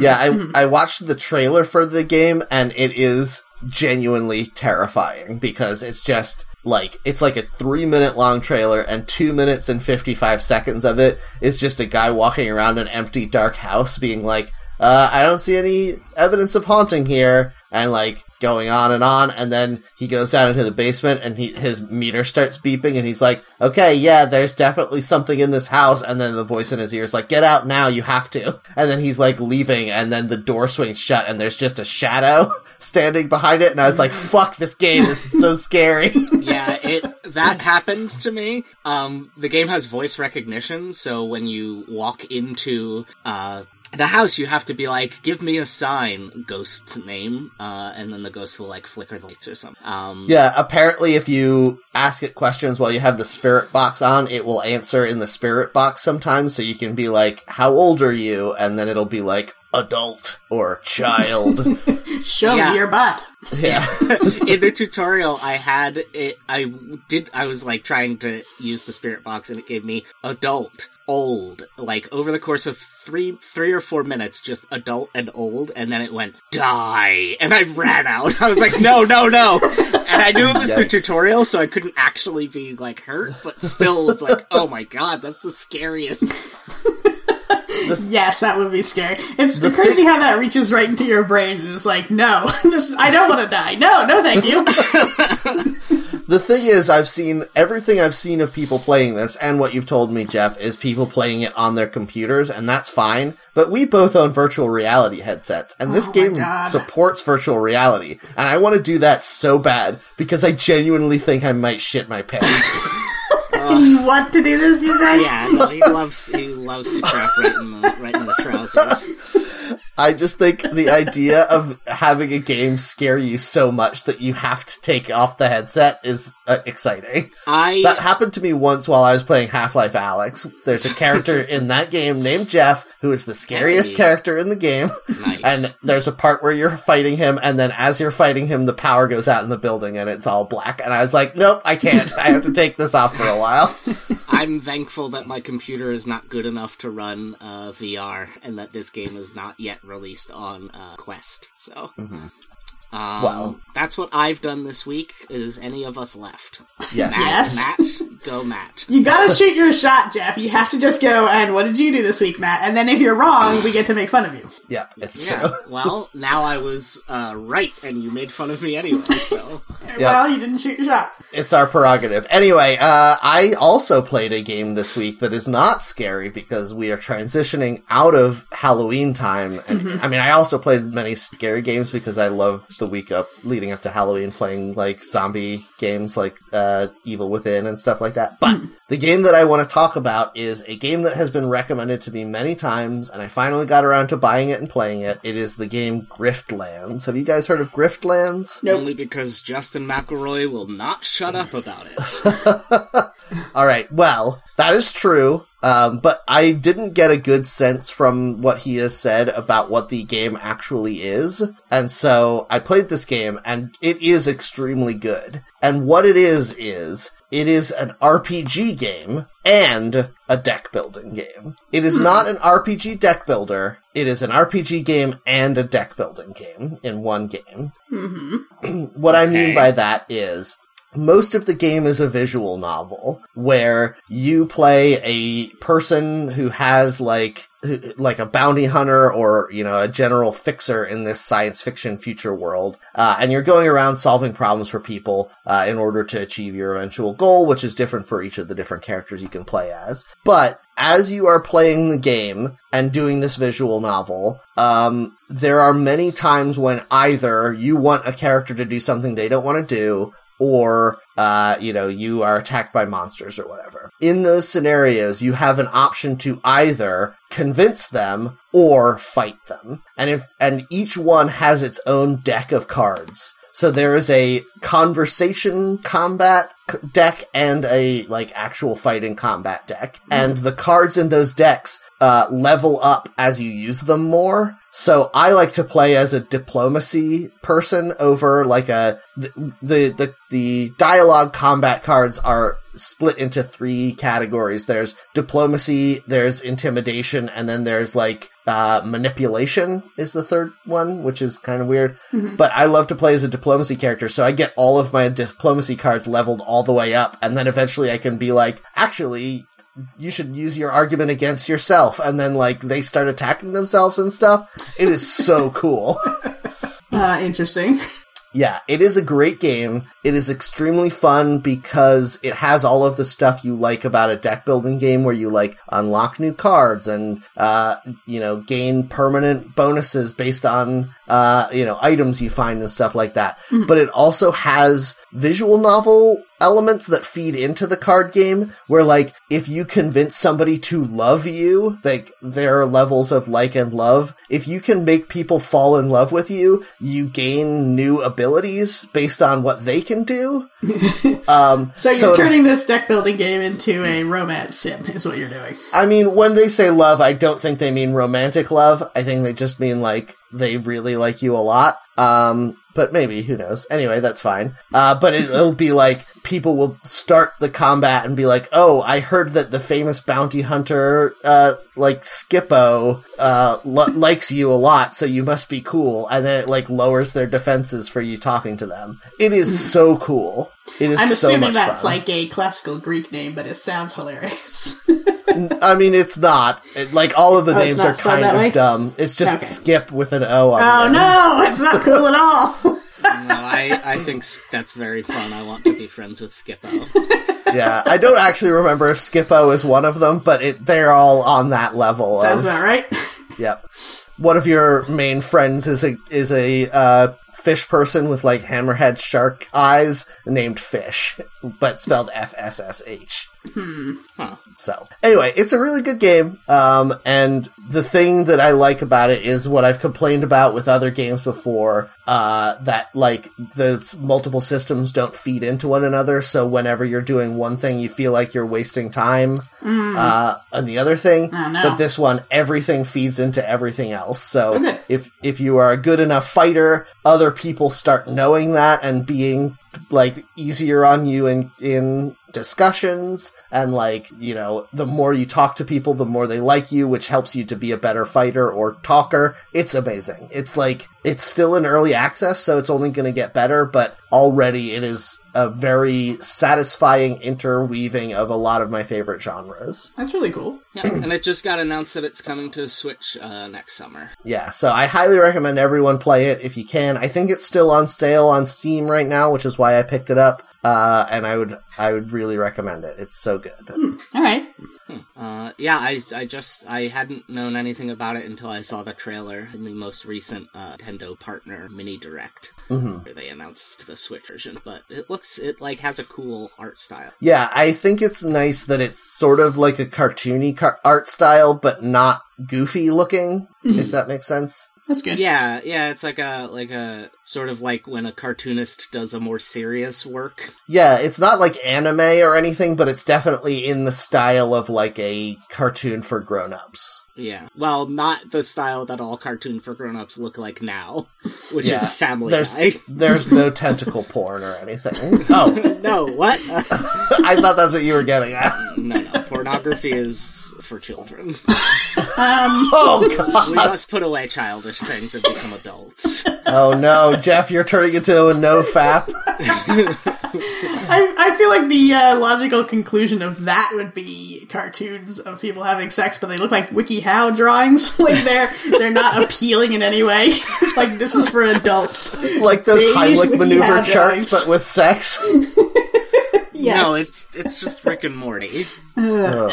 yeah, I I watched the trailer for the game, and it is genuinely terrifying because it's just like it's like a three minute long trailer, and two minutes and fifty five seconds of it is just a guy walking around an empty dark house, being like. Uh, I don't see any evidence of haunting here, and like going on and on, and then he goes down into the basement, and he his meter starts beeping, and he's like, "Okay, yeah, there's definitely something in this house." And then the voice in his ear is like, "Get out now, you have to." (laughs) And then he's like leaving, and then the door swings shut, and there's just a shadow (laughs) standing behind it, and I was like, (laughs) "Fuck this game! This is so scary." yeah, it that happened to me. Um, the game has voice recognition, so when you walk into uh, the house, you have to be like, "Give me a sign, ghost's name," uh, and then the ghost will like flicker the lights or something. Um, Yeah, apparently if you ask it questions while you have the spirit box on, it will answer in the spirit box sometimes, so you can be like, how old are you? And then it'll be like, adult or child. (laughs) Show Yeah. me your butt. yeah. (laughs) in the tutorial I had it I did I was like trying to use the spirit box and it gave me adult old like over the course of 3 3 or 4 minutes just adult and old and then it went die and I ran out (laughs) I was like no no no and I knew it was the tutorial so I couldn't actually be like hurt but still was like oh my god that's the scariest (laughs) Yes, that would be scary. It's crazy thing- how that reaches right into your brain and is like, no, (laughs) this I don't want to die. No, no, thank you. (laughs) The thing is, I've seen everything I've seen of people playing this, and what you've told me, Jeff, is people playing it on their computers, and that's fine. But we both own virtual reality headsets, and this Oh game supports virtual reality, and I want to do that so bad because I genuinely think I might shit my pants. You want to do this, you say? yeah no he loves he loves to crap right in the right in the trousers (laughs) I just think the idea of having a game scare you so much that you have to take off the headset is uh, exciting. I That happened to me once while I was playing Half-Life Alyx. There's a character in that game named Jeff who is the scariest Hey. character in the game. nice And there's a part where you're fighting him, and then as you're fighting him, the power goes out in the building and it's all black. And I was like, nope, I can't. I have to take this off for a while. (laughs) I'm thankful that my computer is not good enough to run uh, VR, and that this game is not yet released on uh, Quest. So, um, Wow. that's what I've done this week. Is any of us left? Yes. Matt, Yes. Matt, go Matt. You gotta shoot your shot, Jeff. You have to just go, and what did you do this week, Matt? And then if you're wrong, we get to make fun of you. Yeah, it's Yeah. true. (laughs) Well, now I was uh, right, and you made fun of me anyway. So, (laughs) Well, you didn't shoot your shot. It's our prerogative. Anyway, uh, I also played a game this week that is not scary because we are transitioning out of Halloween time. And I mean, I also played many scary games because I love the week up leading up to Halloween playing like zombie games like uh, Evil Within and stuff like that. But the game that I want to talk about is a game that has been recommended to me many times, and I finally got around to buying it and playing it. It is the game Griftlands. Have you guys heard of Griftlands? Nope. only because Justin McElroy will not shut up about it. (laughs) All right. Well, that is true. Um, but I didn't get a good sense from what he has said about what the game actually is. And so I played this game and it is extremely good. And what it is, is it is an RPG game and a deck building game. It is not an RPG deck builder. It is an RPG game and a deck building game in one game. (clears throat) what I mean by that is most of the game is a visual novel where you play a person who has like like a bounty hunter or you know a general fixer in this science fiction future world uh, and you're going around solving problems for people uh, in order to achieve your eventual goal which is different for each of the different characters you can play as. But as you are playing the game and doing this visual novel, um, there are many times when either you want a character to do something they don't want to do, or uh, you know you are attacked by monsters or whatever. In those scenarios, you have an option to either convince them or fight them, and if and each one has its own deck of cards. So there is a conversation combat deck and a like actual fighting combat deck, and the cards in those decks uh, level up as you use them more. So I like to play as a diplomacy person over like a the the the, the dialogue combat cards are split into three categories. There's diplomacy, there's intimidation, and then there's like uh, manipulation is the third one, which is kind of weird. But I love to play as a diplomacy character, so I get all of my diplomacy cards leveled all the way up, and then eventually I can be like, actually, you should use your argument against yourself, and then like they start attacking themselves and stuff. It is so (laughs) cool. Uh, interesting. Yeah, it is a great game. It is extremely fun because it has all of the stuff you like about a deck building game where you like unlock new cards and, uh, you know, gain permanent bonuses based on, uh, you know, items you find and stuff like that. But it also has visual novel elements that feed into the card game where like if you convince somebody to love you like there are levels of like and love if you can make people fall in love with you you gain new abilities based on what they can do (laughs) um So you're it- turning this deck building game into a romance sim, is what you're doing. I mean, when they say love, I don't think they mean romantic love. I think they just mean like they really like you a lot. Um, but maybe who knows? Anyway, that's fine. Uh, but it, it'll be like people will start the combat and be like, "Oh, I heard that the famous bounty hunter, uh, like Skippo, uh, li- likes you a lot, so you must be cool." And then it like lowers their defenses for you talking to them. It is so cool. It is I'm so assuming much that's fun. like a classical Greek name, but it sounds hilarious. I mean, it's not. It, like all of the Oh, names are kind of way? dumb. It's just Okay. skip with an O on it. oh no, it's not cool at all. (laughs) No, I, I think that's very fun. I want to be friends with Skippo. (laughs) Yeah, I don't actually remember if Skippo is one of them, but it they're all on that level. Sounds of, about right. Yep. One of your main friends is a is a uh, fish person with like hammerhead shark eyes named Fish, but spelled F S S H. Huh. So anyway, it's a really good game. Um, and the thing that I like about it is what I've complained about with other games before. Uh, that like the multiple systems don't feed into one another. So whenever you're doing one thing, you feel like you're wasting time. Uh, on the other thing, Oh, no. but this one, everything feeds into everything else. So Okay. if if you are a good enough fighter, other people start knowing that and being like easier on you in in discussions and like you know the more you talk to people the more they like you which helps you to be a better fighter or talker. It's amazing. It's like it's still in early access so it's only going to get better but already it is a very satisfying interweaving of a lot of my favorite genres That's really cool. Yeah, (clears throat) and it just got announced that it's coming to Switch uh, next summer. Yeah, so I highly recommend everyone play it if you can. I think it's still on sale on Steam right now, which is why I picked it up. Uh, and I would, I would really recommend it. It's so good. All right. Uh, yeah, I, I just I hadn't known anything about it until I saw the trailer in the most recent uh, Nintendo partner mini direct, Mhm. where they announced the Switch version. But it looks it like has a cool art style. Yeah, I think it's nice that it's sort of like a cartoony car- art style, but not goofy looking, if mm-hmm. that makes sense. That's good. Yeah, yeah, it's like a like a sort of like when a cartoonist does a more serious work. Yeah, it's not like anime or anything, but it's definitely in the style of like a cartoon for grown-ups. Yeah, well, not the style that all cartoon for grown-ups look like now, (laughs) which is Family There's Guy. there's no tentacle porn or anything. (laughs) Oh, no, what? (laughs) I thought that's what you were getting at. no, no, pornography is for children. Um, Oh (laughs) god. we must put away childish things and become adults. Oh no, Jeff, you're turning into a no fap. I, I feel like the uh, logical conclusion of that would be cartoons of people having sex, but they look like WikiHow drawings. (laughs) like they're they're not appealing in any way. (laughs) like this is for adults. Like those Beige Heimlich maneuver charts, but with sex. Yes. No, it's it's just Rick and Morty. Ugh.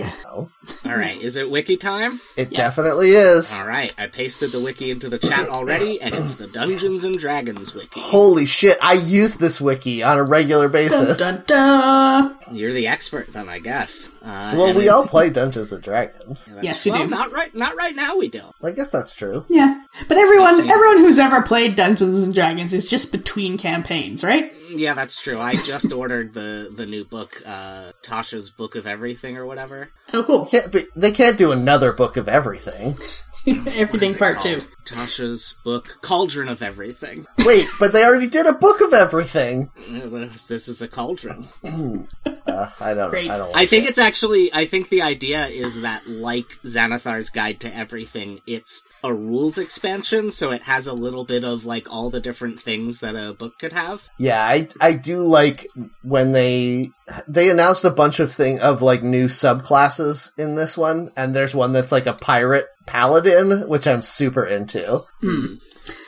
Ugh. All right, is it wiki time? It definitely is. All right, I pasted the wiki into the chat already, and it's the Dungeons and Dragons wiki. Holy shit, I use this wiki on a regular basis. dun, dun. You're the expert, then I guess. Uh, Well, we it- all play Dungeons and Dragons. that's- Yes, we well, do. Not right, not right now. We don't. I guess that's true. Yeah, but everyone Let's see. everyone who's ever played Dungeons and Dragons is just between campaigns, right? Yeah, that's true. I just (laughs) ordered the the new book, uh, Tasha's Book of Everything or whatever. Oh, cool. Can't be, they can't do another book of everything. (laughs) Everything part called? two. Tasha's book, Cauldron of Everything. Wait, but they already did a book of everything. This is a cauldron. Uh, I don't. Great. I don't. I think it. it's actually. I think the idea is that, like Xanathar's Guide to Everything, it's a rules expansion, so it has a little bit of like all the different things that a book could have. Yeah, I I do like when they they announced a bunch of thing of like new subclasses in this one, and there's one that's like a pirate paladin, which I'm super into.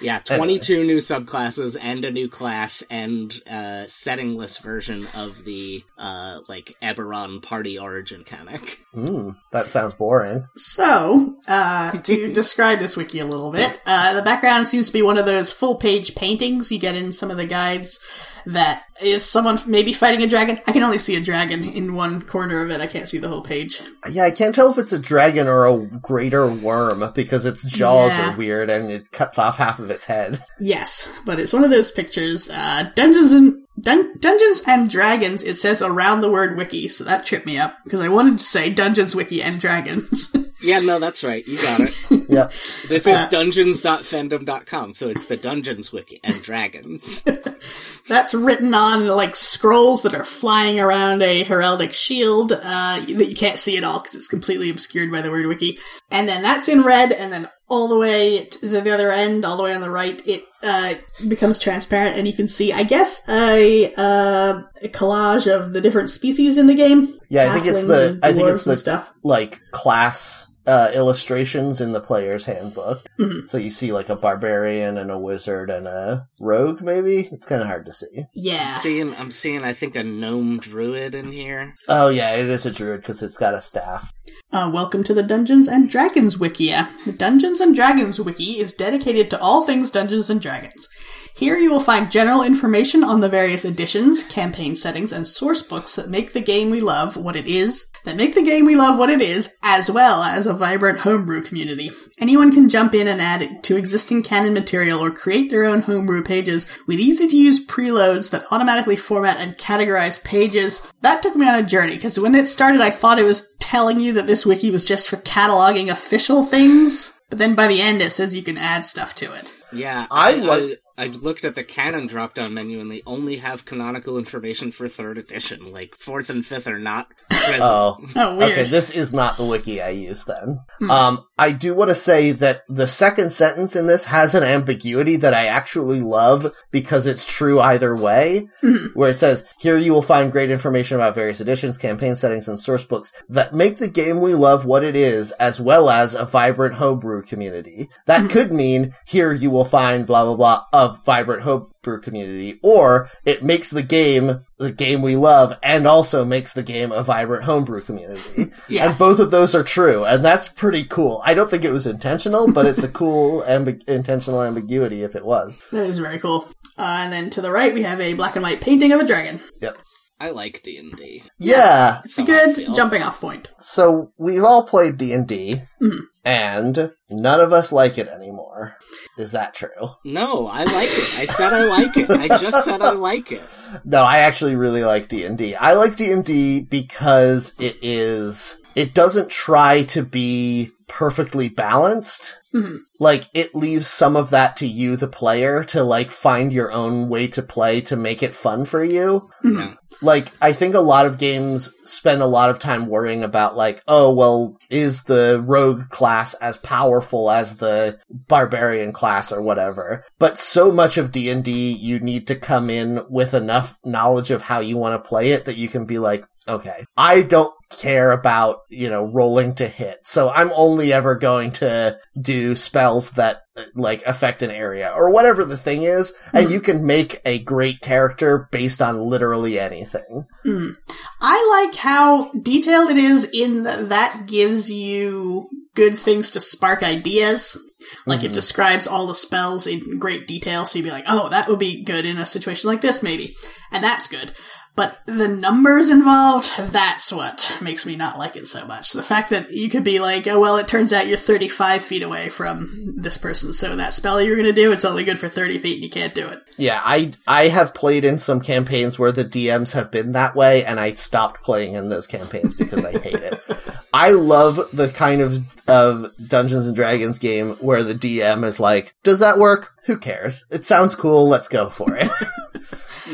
Yeah, 22 new subclasses and a new class and a settingless version of the, uh, like, Eberron party origin mechanic. Mm, that sounds boring. So, uh, to (laughs) describe this wiki a little bit, uh, the background seems to be one of those full page paintings you get in some of the guides that is someone maybe fighting a dragon. I can only see a dragon in one corner of it. I can't see the whole page. Yeah, I can't tell if it's a dragon or a greater worm because its jaws Yeah. are weird and it cuts off half of its head. Yes, but it's one of those pictures. Uh, Dungeons and Dun- Dungeons and Dragons. It says around the word wiki, so that tripped me up because I wanted to say Dungeons Wiki and Dragons. (laughs) Yeah, no, that's right. You got it. (laughs) yeah. This is dungeons.fandom.com, so it's the Dungeons Wiki and Dragons. (laughs) That's written on like scrolls that are flying around a heraldic shield uh, that you can't see at all because it's completely obscured by the word wiki. And then that's in red, and then all the way to the other end, all the way on the right, it uh, becomes transparent, and you can see, I guess, a, uh, a collage of the different species in the game. Yeah, I think it's the I think it's the stuff. like class uh, illustrations in the player's handbook. Mm-hmm. So you see like a barbarian and a wizard and a rogue. Maybe it's kind of hard to see. Yeah. seeing, I'm seeing, I think, a gnome druid in here. Oh yeah, it is a druid because it's got a staff. Uh, welcome to the Dungeons and Dragons Wikia. The Dungeons and Dragons Wiki is dedicated to all things Dungeons and Dragons. Here you will find general information on the various editions, campaign settings, and source books that make the game we love what it is, that make the game we love what it is, as well as a vibrant homebrew community. Anyone can jump in and add to existing canon material or create their own homebrew pages with easy to use preloads that automatically format and categorize pages. That took me on a journey because when it started, I thought it was telling you that this wiki was just for cataloging official things. But then by the end, it says you can add stuff to it. Yeah, I I, uh, like- I, I looked at the canon drop down menu and they only have canonical information for third edition. Like fourth and fifth are not present. Oh, Oh, (laughs) weird. okay. This is not the wiki I use then. Hmm. Um, I do want to say that the second sentence in this has an ambiguity that I actually love because it's true either way. Hmm. Where it says, "Here you will find great information about various editions, campaign settings, and source books that make the game we love what it is, as well as a vibrant homebrew community." That hmm. could mean here you will find blah blah blah vibrant homebrew community, or it makes the game the game we love and also makes the game a vibrant homebrew community. (laughs) Yes. And both of those are true, and that's pretty cool. I don't think it was intentional, but it's a (laughs) cool ambi- intentional ambiguity if it was. That is very cool. Uh, and then to the right, we have a black and white painting of a dragon. Yep. I like D and D. Yeah. It's a good feel. jumping off point. So we've all played D and D, mm-hmm. and none of us like it anymore. Is that true? No, I like it. I said I like it. I just said I like it. (laughs) No, I actually really like D&D. I like D&D because it is it doesn't try to be perfectly balanced. Mm-hmm. Like it leaves some of that to you the player to like find your own way to play to make it fun for you. Mm-hmm. Yeah. Like I think a lot of games spend a lot of time worrying about like, oh well, is the rogue class as powerful as the barbarian class or whatever? But so much of D&D you need to come in with enough knowledge of how you want to play it that you can be like, okay, I don't care about, you know, rolling to hit. So I'm only ever going to do spells that like affect an area or whatever the thing is. And hmm. you can make a great character based on literally anything. Hmm. I like how detailed it is in that gives you good things to spark ideas. Like it mm-hmm. describes all the spells in great detail, so you'd be like, oh, that would be good in a situation like this, maybe. And that's good. But the numbers involved, that's what makes me not like it so much. The fact that you could be like, oh, well, it turns out you're 35 feet away from this person, so that spell you're gonna do, it's only good for 30 feet and you can't do it. Yeah, I I have played in some campaigns where the DMs have been that way, and I stopped playing in those campaigns because I hate it. I love the kind of of Dungeons and Dragons game where the DM is like, "Does that work? Who cares? It sounds cool. Let's go for it." (laughs)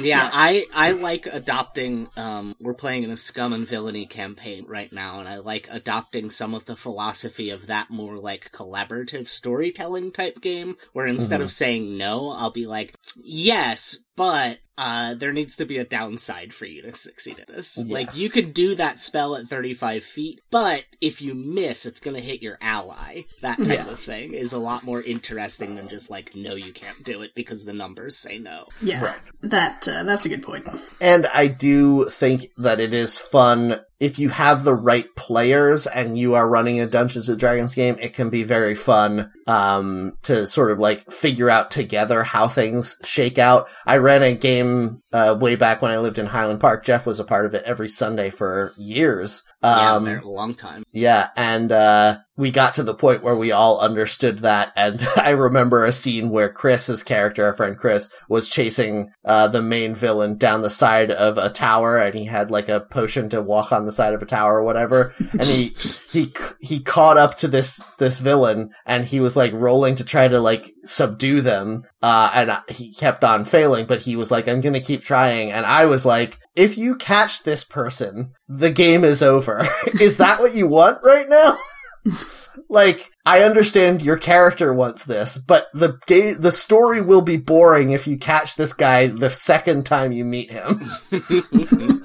Yeah, Yes. I, I like adopting, um, we're playing in a scum and villainy campaign right now, and I like adopting some of the philosophy of that more like collaborative storytelling type game, where instead of saying no, I'll be like, yes, but uh, there needs to be a downside for you to succeed at this. Like, you can do that spell at 35 feet, but if you miss, it's gonna hit your ally. That type Yeah. of thing is a lot more interesting than just like, no, you can't do it because the numbers say no. Yeah, that uh, that's a good point. And I do think that it is fun if you have the right players and you are running a Dungeons and Dragons game, it can be very fun um, to sort of like figure out together how things shake out. I ran a game uh, way back when I lived in Highland Park. Jeff was a part of it every Sunday for years. Yeah, Um, very- a long time. yeah, and uh we got to the point where we all understood that and (laughs) I remember a scene where Chris's character, our friend Chris, was chasing uh the main villain down the side of a tower and he had like a potion to walk on the side of a tower or whatever (laughs) and he he he caught up to this this villain and he was like rolling to try to like subdue them uh and he kept on failing but he was like I'm going to keep trying and I was like if you catch this person the game is over. (laughs) Is that what you want right now like I understand your character wants this, but the game, the story will be boring if you catch this guy the second time you meet him. (laughs)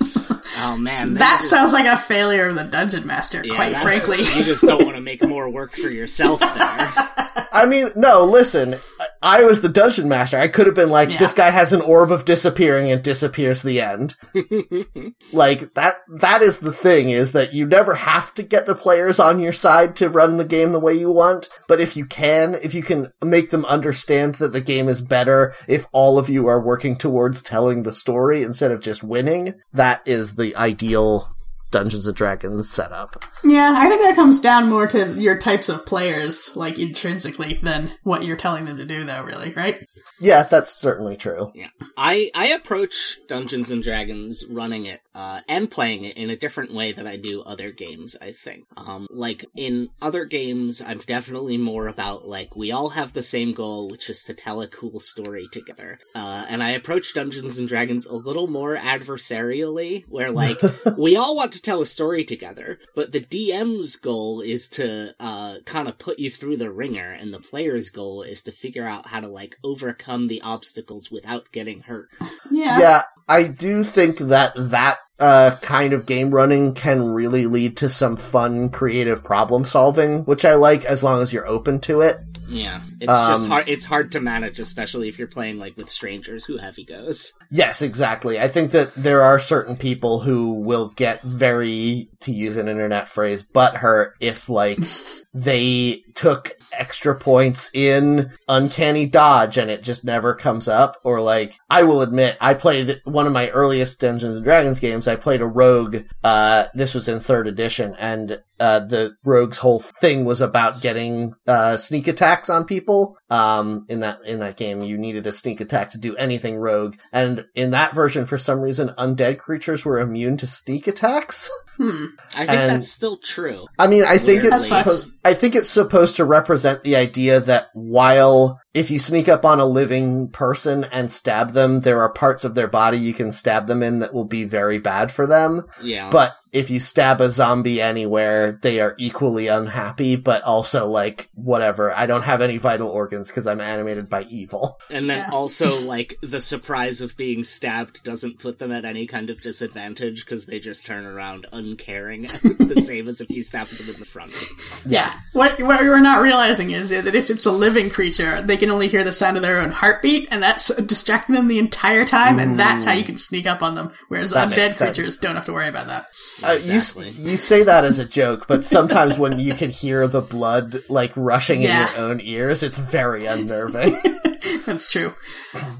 Oh man, That is- sounds like a failure of the dungeon master. yeah, quite frankly, you just don't want to make more work for yourself there. (laughs) I mean, no, listen, I- was the dungeon master. I could have been like, Yeah. this guy has an orb of disappearing and disappears the end. (laughs) like that, that is the thing is that you never have to get the players on your side to run the game the way you want. But if you can, if you can make them understand that the game is better if all of you are working towards telling the story instead of just winning, that is the ideal Dungeons and Dragons setup. yeah, I think that comes down more to your types of players, like intrinsically, than what you're telling them to do, though. Really, right? Yeah, that's certainly true. Yeah, I I approach Dungeons and Dragons running it uh, and playing it in a different way than I do other games. I think, um, like in other games, I'm definitely more about like we all have the same goal, which is to tell a cool story together. Uh, and I approach Dungeons and Dragons a little more adversarially, where like (laughs) we all want to tell a story together, but the DM's goal is to uh, kind of put you through the wringer, and the player's goal is to figure out how to like overcome the obstacles without getting hurt. Yeah. yeah, I do think that that uh, kind of game running can really lead to some fun, creative problem solving, which I like as long as you're open to it. Yeah, it's just Um, hard. It's hard to manage, especially if you're playing like with strangers who have egos. Yes, exactly. I think that there are certain people who will get very, to use an internet phrase, butthurt if like (laughs) they took extra points in uncanny dodge and it just never comes up or like i will admit i played one of my earliest dungeons and dragons games i played a rogue uh this was in third edition and uh the rogue's whole thing was about getting uh sneak attacks on people um in that in that game you needed a sneak attack to do anything rogue and in that version for some reason undead creatures were immune to sneak attacks (laughs) Hmm. I think And- that's still true. I mean, I think Weirdly. it's supposed, I think it's supposed to represent the idea that while if you sneak up on a living person and stab them, there are parts of their body you can stab them in that will be very bad for them. Yeah, But if you stab a zombie anywhere, they are equally unhappy, but also like, whatever. I don't have any vital organs because I'm animated by evil. and then Yeah. also (laughs) like the surprise of being stabbed doesn't put them at any kind of disadvantage because they just turn around uncaring, (laughs) the same as if you stabbed them in the front. Yeah. What what we're not realizing is that if it's a living creature, they can only hear the sound of their own heartbeat, and that's (laughs) distracting them the entire time, and that's how you can sneak up on them. Whereas That undead creatures don't have to worry about that. Uh, you Exactly. you say that as a joke, but sometimes when you can hear the blood like rushing Yeah. in your own ears, it's very unnerving. (laughs) That's true.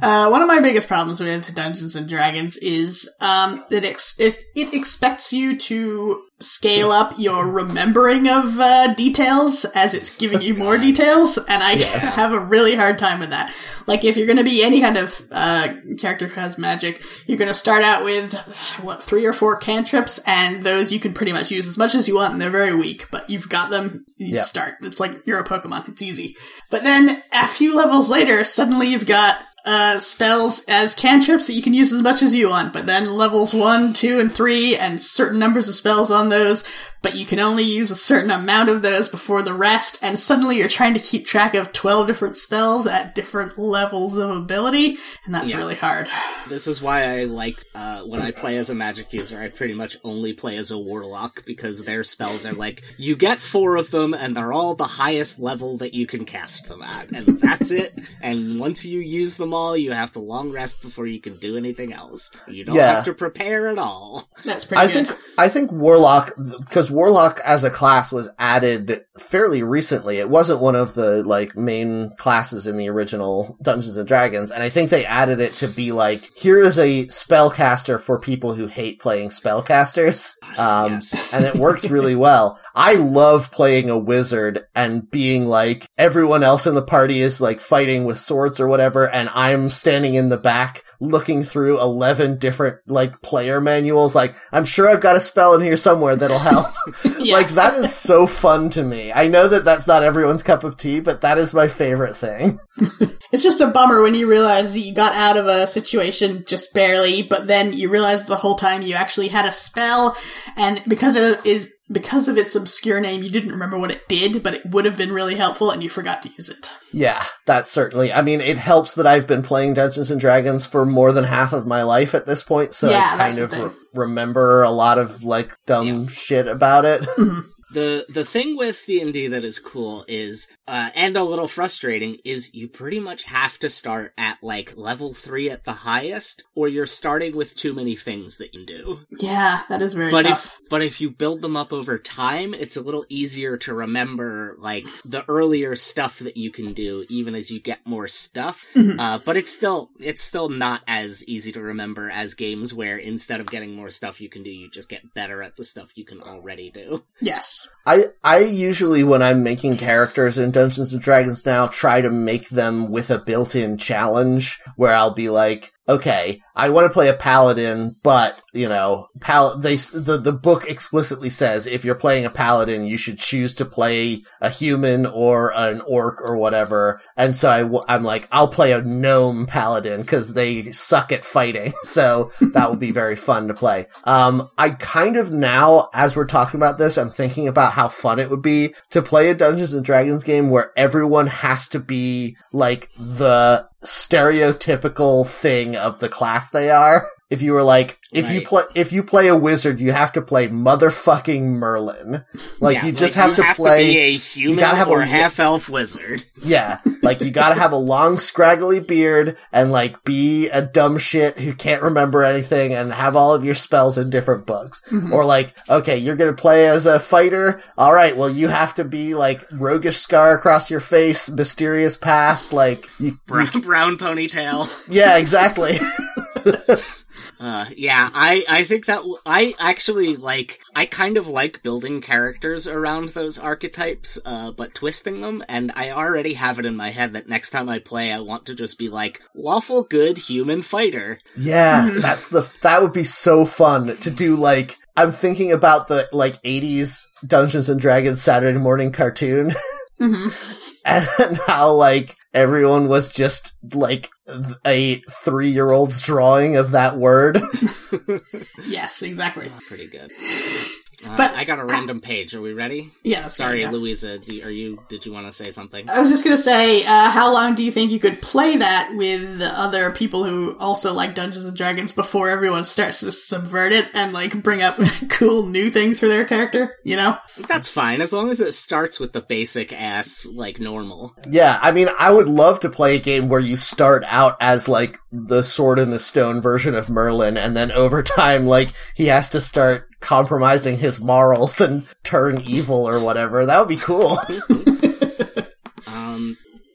Uh, one of my biggest problems with Dungeons and Dragons is um, that ex- it, it expects you to scale up your remembering of uh, details as it's giving you more (laughs) details, and I (laughs) have a really hard time with that. Like, if you're going to be any kind of uh, character who has magic, you're going to start out with what three or four cantrips, and those you can pretty much use as much as you want, and they're very weak. But you've got them. You start. It's like you're a Pokemon. It's easy. But then a few levels later, suddenly you've got uh, spells as cantrips that you can use as much as you want. But then levels one, two, and three, and certain numbers of spells on those but you can only use a certain amount of those before the rest, and suddenly you're trying to keep track of 12 different spells at different levels of ability, and that's Yeah. really hard. This is why I like uh, when I play as a magic user. I pretty much only play as a warlock because their spells are like you get four of them, and they're all the highest level that you can cast them at, and that's it. And once you use them all, you have to long rest before you can do anything else. You don't Yeah. have to prepare at all. That's pretty I good. think I think Warlock because Warlock as a class was added fairly recently. It wasn't one of the like main classes in the original Dungeons and Dragons, and I think they added it to be like here is a spellcaster for people who hate playing spellcasters. (laughs) Um, Yes. and it works really well. I love playing a wizard and being like everyone else in the party is like fighting with swords or whatever, and I'm standing in the back looking through 11 different like player manuals. Like, I'm sure I've got a spell in here somewhere that'll help. (laughs) (laughs) Yeah. Like, that is so fun to me. I know that that's not everyone's cup of tea, but that is my favorite thing. (laughs) It's just a bummer when you realize that you got out of a situation just barely, but then you realize the whole time you actually had a spell, and because it is because of its obscure name, you didn't remember what it did, but it would have been really helpful, and you forgot to use it. Yeah, that's certainly. I mean, it helps that I've been playing Dungeons and Dragons for more than half of my life at this point, so Yeah, I kind of re- remember a lot of like dumb shit about it. Mm-hmm. The the thing with D and D that is cool is, uh, and a little frustrating, is you pretty much have to start at like level three at the highest, or you're starting with too many things that you can do. Yeah, that is very But tough. if but if you build them up over time, it's a little easier to remember like the earlier stuff that you can do, even as you get more stuff. Uh, but it's still it's still not as easy to remember as games where instead of getting more stuff you can do, you just get better at the stuff you can already do. yes. I I usually when I'm making characters in Dungeons and Dragons now try to make them with a built-in challenge where I'll be like, okay, I want to play a paladin, but you know, pal they the the book explicitly says if you're playing a paladin, you should choose to play a human or an orc or whatever. And so I w- I'm like, I'll play a gnome paladin because they suck at fighting, (laughs) so that will be very fun to play. Um, I kind of now, as we're talking about this, I'm thinking about how fun it would be to play a Dungeons and Dragons game where everyone has to be like the stereotypical thing of the class they are. If you were like, if you play, if you play a wizard, you have to play motherfucking Merlin. Like Yeah, you just like, have you to have play. to a human gotta have a or lo- half elf wizard. Yeah, like you gotta have a long scraggly beard and like be a dumb shit who can't remember anything and have all of your spells in different books. Mm-hmm. Or like, okay, you're gonna play as a fighter. All right, well you have to be like roguish scar across your face, mysterious past, like you, Brown, brown ponytail. yeah, exactly. (laughs) Uh, yeah, I, I think that, w- I actually like, I kind of like building characters around those archetypes, uh, but twisting them, and I already have it in my head that next time I play, I want to just be like, lawful good human fighter. Yeah, (laughs) that's the that would be so fun to do like I'm thinking about the like 80s Dungeons and Dragons Saturday morning cartoon (laughs) and how like everyone was just like a 3-year-old's drawing of that word. (laughs) Yes, exactly. Pretty good. (laughs) Uh, But- I got a random page. Are we ready? Yeah, that's Sorry, right, yeah. Louisa. Do, are you? Did you want to say something? I was just gonna say, uh, how long do you think you could play that with the other people who also like Dungeons and Dragons before everyone starts to subvert it and like bring up (laughs) cool new things for their character? You know? That's fine as long as it starts with the basic ass like normal. Yeah, I mean, I would love to play a game where you start out as like the sword in the stone version of Merlin, and then over (laughs) time, like he has to start compromising his morals and turn evil or whatever. That would be cool. (laughs)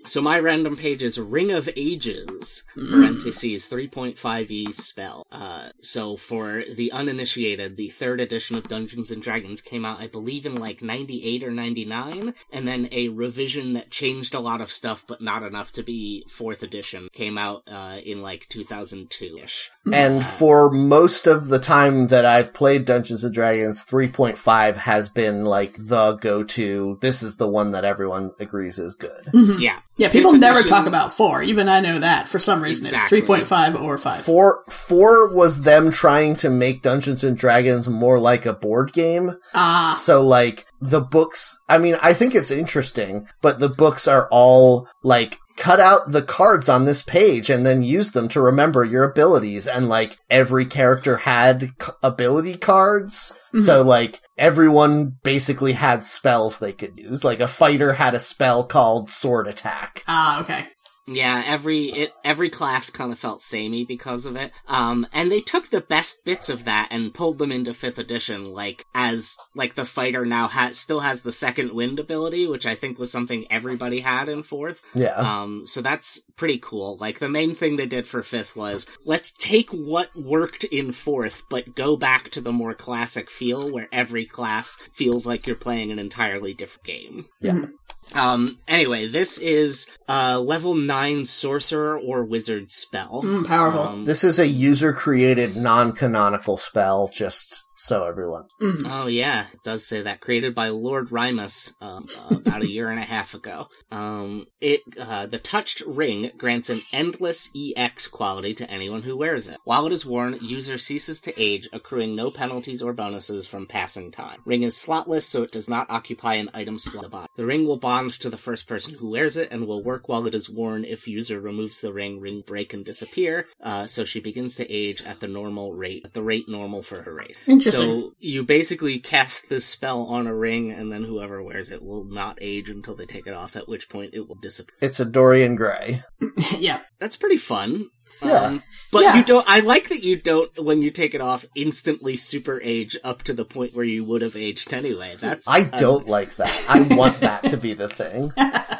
So my random page is Ring of Ages, parentheses 3.5e E spell. Uh, so for the uninitiated, the third edition of Dungeons and Dragons came out, I believe, in like 98 or 99, and then a revision that changed a lot of stuff, but not enough to be fourth edition, came out, uh, in like 2002-ish. and for most of the time that I've played Dungeons and Dragons, 3.5 has been like the go-to. This is the one that everyone agrees is good. Yeah. Yeah, people Fifth never talk about four. Even I know that. For some reason, Exactly. it's 3.5 or 5. Four four was them trying to make Dungeons and Dragons more like a board game. Ah, So like the books, I mean, I think it's interesting, but the books are all like cut out the cards on this page and then use them to remember your abilities. And like every character had c- ability cards. So like everyone basically had spells they could use. Like a fighter had a spell called sword attack. ah, okay. Yeah, every it every class kind of felt samey because of it. Um, and they took the best bits of that and pulled them into fifth edition, like as like the fighter now has still has the second wind ability, which I think was something everybody had in fourth. Yeah. Um, so that's pretty cool. Like the main thing they did for fifth was let's take what worked in fourth, but go back to the more classic feel where every class feels like you're playing an entirely different game. Yeah. Um, anyway, this is a level 9 sorcerer or wizard spell. Mm, powerful. Um, This is a user created non canonical spell, just so everyone. Oh yeah, it does say that. Created by Lord Rymus um, uh, about a year and a half ago. Um, it uh, the touched ring grants an endless EX quality to anyone who wears it. While it is worn, user ceases to age, accruing no penalties or bonuses from passing time. Ring is slotless, so it does not occupy an item slot. the body. The ring will bond to the first person who wears it and will work while it is worn. If user removes the ring, ring break and disappear. Uh, so she begins to age at the normal rate, at the rate normal for her race. Interesting. So you basically cast this spell on a ring, and then whoever wears it will not age until they take it off. At which point it will disappear. It's a Dorian Gray. (laughs) yeah. That's pretty fun. Yeah. Um, but Yeah. you don't. I like that you don't, when you take it off, instantly super age up to the point where you would have aged anyway. That's I um, don't like that. I want that to be the thing. (laughs)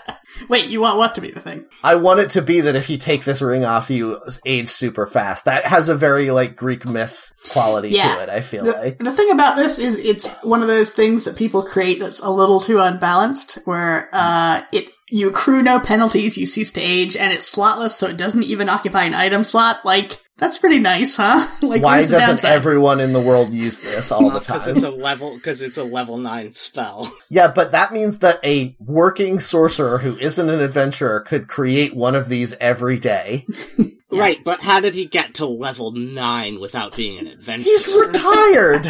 Wait, you want what to be the thing? I want it to be that if you take this ring off, you age super fast. That has a very like Greek myth quality Yeah. to it. I feel The, like. the thing about this is it's one of those things that people create that's a little too unbalanced, where uh, it you accrue no penalties, you cease to age, and it's slotless, so it doesn't even occupy an item slot. Like that's pretty nice, huh? (laughs) like Why doesn't downside? everyone in the world use this all the time? because it's a level because it's a level nine spell. (laughs) Yeah, but that means that a working sorcerer who isn't an adventurer could create one of these every day. (laughs) Right, but how did he get to level nine without being an adventurer? He's retired.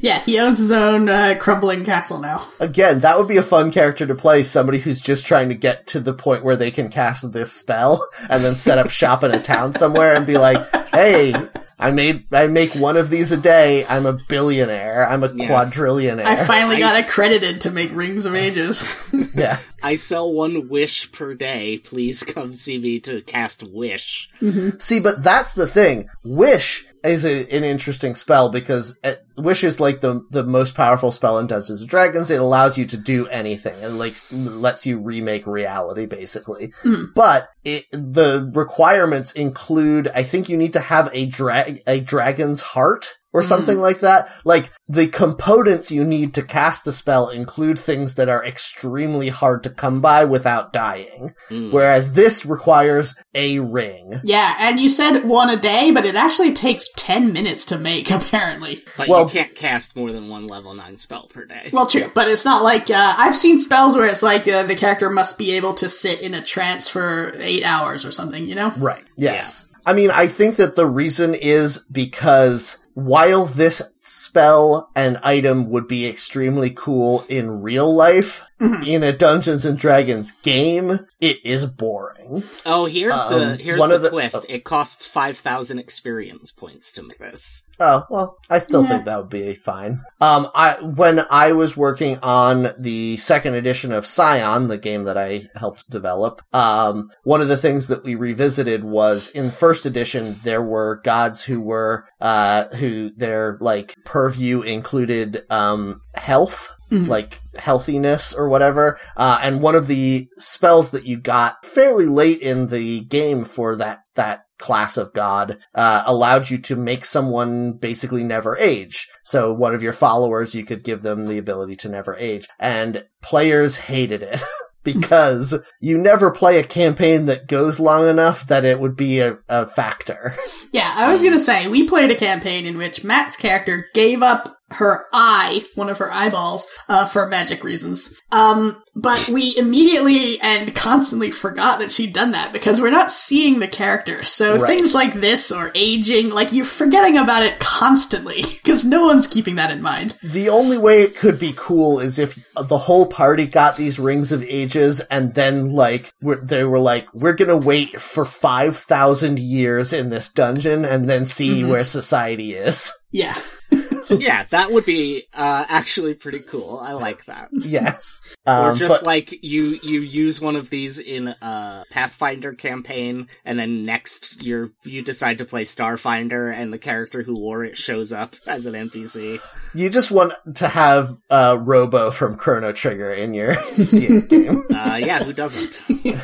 Yeah, he owns his own uh, crumbling castle now. (laughs) Again, that would be a fun character to play. Somebody who's just trying to get to the point where they can cast this spell and then set up shop in a town somewhere and be like, "Hey, I made I make one of these a day. I'm a billionaire. I'm a Yeah. quadrillionaire." I finally I- got accredited to make rings of ages. (laughs) yeah. I sell one wish per day. Please come see me to cast wish. Mm-hmm. See, but that's the thing. Wish is a, an interesting spell because it, Wish is like the the most powerful spell in Dungeons and Dragons. It allows you to do anything. It like lets you remake reality, basically. Mm-hmm. But it the requirements include. I think you need to have a drag a dragon's heart or something like that. Like the components you need to cast the spell include things that are extremely hard to come by without dying. Mm. Whereas this requires a ring. yeah, and you said one a day, but it actually takes 10 minutes to make, (laughs) apparently. But Well- you can't cast more than one level nine spell per day. Well, true, but it's not like uh, I've seen spells where it's like uh, the character must be able to sit in a trance for eight hours or something. You know? Right. Yes. I mean, I think that the reason is because while this spell and item would be extremely cool in real life, in a Dungeons and Dragons game, it is boring. Oh, here's the Um, here's one the, of the- twist. It costs five thousand experience points to make this. Oh, well, I still Yeah. think that would be fine. Um, I, when I was working on the second edition of Scion, the game that I helped develop, um, one of the things that we revisited was in first edition, there were gods who were, uh, who their, like, purview included, um, health. Like healthiness or whatever. Uh, and one of the spells that you got fairly late in the game for that, that class of god uh, allowed you to make someone basically never age. So one of your followers, you could give them the ability to never age, and players hated it. (laughs) Because (laughs) you never play a campaign that goes long enough that it would be a, a factor. Yeah, I was gonna say we played a campaign in which Matt's character gave up her eye, one of her eyeballs, uh, for magic reasons. Um, but we immediately and constantly forgot that she'd done that because we're not seeing the character. So Right. things like this or aging, like you're forgetting about it constantly (laughs) because no one's keeping that in mind. The only way it could be cool is if the whole party got these rings of ages and then like they were like, we're gonna wait for 5,000 years in this dungeon and then see Mm-hmm. where society is. Yeah. (laughs) (laughs) yeah, that would be uh, actually pretty cool. I like that. yes. Or Um, just but- like you you use one of these in a Pathfinder campaign, and then next you you decide to play Starfinder, and the character who wore it shows up as an NPC. You just want to have uh, Robo from Chrono Trigger in your (laughs) (laughs) game. Uh, yeah, who doesn't?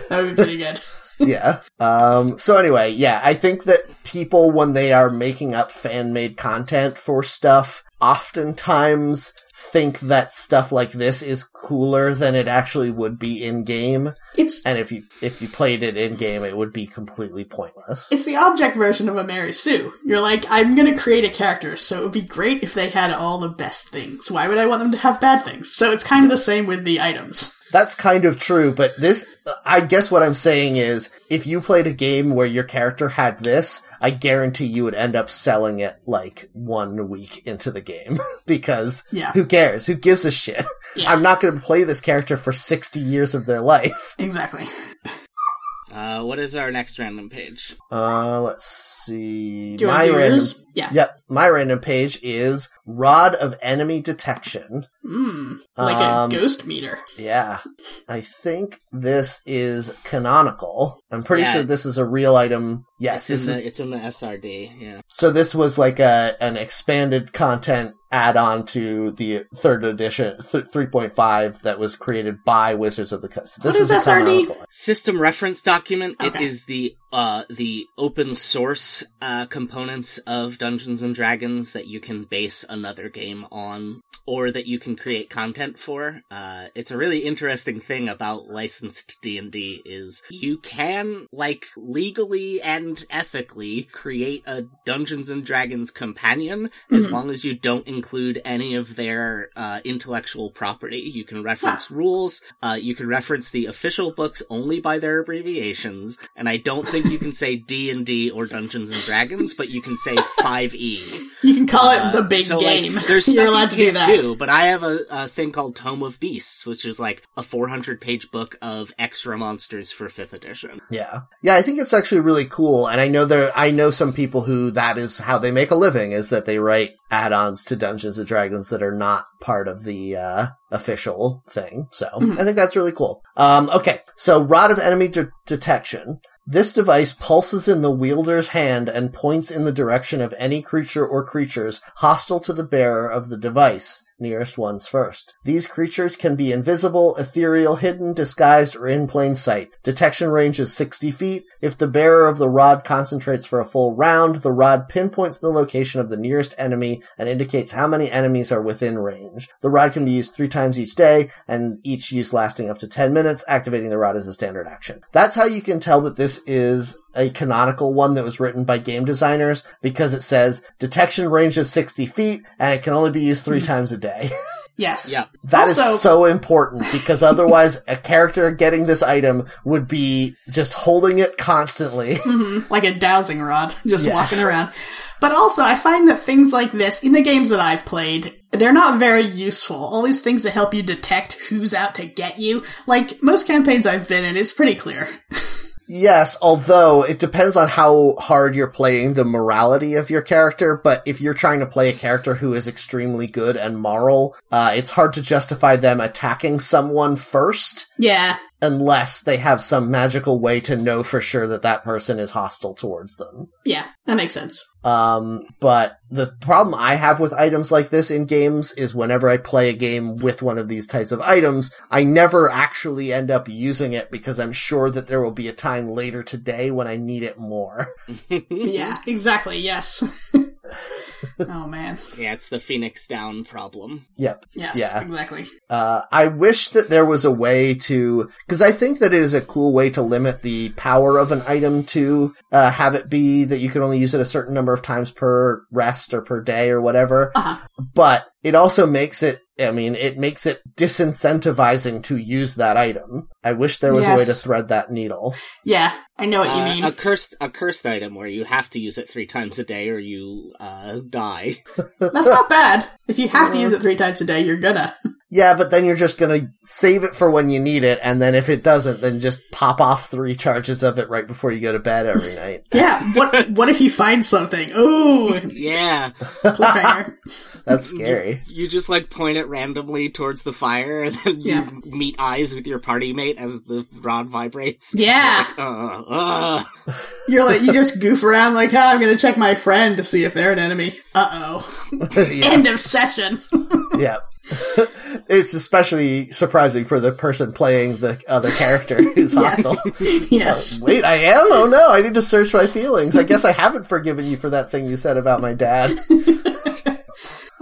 That would be pretty good. Yeah. Um, so anyway, yeah, I think that people, when they are making up fan-made content for stuff, oftentimes think that stuff like this is cooler than it actually would be in-game. It's And if you, if you played it in-game, it would be completely pointless. it's the object version of a Mary Sue. You're like, I'm gonna create a character, so it would be great if they had all the best things. Why would I want them to have bad things? So it's kind of the same with the items. That's kind of true, but this, I guess what I'm saying is, if you played a game where your character had this, I guarantee you would end up selling it like one week into the game. (laughs) because Yeah. who cares? Who gives a shit? Yeah. I'm not gonna play this character for 60 years of their life. Exactly. Uh, what is our next random page? Uh, let's see. Do my want random, yours? Yeah. yep, my random page is Rod of Enemy Detection. Hmm. Like Um, a ghost meter. Yeah. I think this is canonical. I'm pretty Yeah. sure this is a real item. Yes, It's this in is the it's in the SRD. Yeah. So this was like a an expanded content add-on to the third edition, th- 3.5 that was created by Wizards of the Coast. This What is a SRD? canonical. System reference document. It Okay. is the uh the open source uh components of Dungeons and Dragons that you can base another game on or that you can create content for. Uh it's a really interesting thing about licensed D&D is you can like legally and ethically create a Dungeons and Dragons companion as Mhm. long as you don't include any of their uh intellectual property. You can reference rules, uh, you can reference the official books only by their abbreviations, and I don't think you can say D and D or Dungeons and Dragons, but you can say Five E. You can call it the big so, like, game. there's (laughs) You're allowed to do that. Do, but I have a, a thing called Tome of Beasts, which is like a 400 page book of extra monsters for fifth edition. Yeah. Yeah, I think it's actually really cool. And I know there, I know some people who that is how they make a living is that they write add-ons to Dungeons and Dragons that are not part of the, uh, official thing. So I think that's really cool. Um, okay. So Rod of Enemy de- Detection. This device pulses in the wielder's hand and points in the direction of any creature or creatures hostile to the bearer of the device, nearest ones first. These creatures can be invisible, ethereal, hidden, disguised, or in plain sight. Detection range is 60 feet. If the bearer of the rod concentrates for a full round, the rod pinpoints the location of the nearest enemy and indicates how many enemies are within range. The rod can be used three times each day, and each use lasting up to 10 minutes. Activating the rod is a standard action. That's how you can tell that this is a canonical one that was written by game designers because it says detection range is 60 feet and it can only be used three (laughs) times a day. (laughs) Yes. Yeah. That is Also- so important because otherwise (laughs) a character getting this item would be just holding it constantly. (laughs) Mhm, like a dowsing rod, just Yes. walking around. But also, I find that things like this, in the games that I've played, they're not very useful. All these things that help you detect who's out to get you. Like, most campaigns I've been in, it's pretty clear. Yes, although it depends on how hard you're playing the morality of your character, but if you're trying to play a character who is extremely good and moral, uh, it's hard to justify them attacking someone first Yeah. unless they have some magical way to know for sure that that person is hostile towards them. Yeah, that makes sense. Um, but the problem I have with items like this in games is whenever I play a game with one of these types of items, I never actually end up using it because I'm sure that there will be a time later today when I need it more. (laughs) Yeah, exactly, yes. (laughs) (laughs) oh man. Yeah, it's the Phoenix Down problem. Yep. Yes, Yeah. exactly. Uh, I wish that there was a way to, because I think that it is a cool way to limit the power of an item to uh, have it be that you can only use it a certain number of times per rest or per day or whatever. Uh-huh. But it also makes it, I mean, it makes it disincentivizing to use that item. I wish there was a way to thread that needle. Yeah, I know what you Uh, mean. a cursed a cursed item where you have to use it three times a day or you uh, die. That's not (laughs) bad. If you have to use it three times a day, you're gonna. Yeah, but then you're just gonna save it for when you need it, and then if it doesn't, then just pop off three charges of it right before you go to bed every night. (laughs) Yeah. What What if you find something? Ooh, Yeah. (laughs) That's scary. you just like point it randomly towards the fire, and then you meet eyes with your party mate as the rod vibrates. Yeah. Uh, uh. (laughs) You're like you just goof around like, oh, I'm gonna check my friend to see if they're an enemy. Uh oh. yeah. End of session. yeah. It's especially surprising for the person playing the other character (laughs) who's hostile. (laughs) yes. yes. Wait, I am? Oh no, I need to search my feelings. I guess I haven't forgiven you for that thing you said about my dad. (laughs)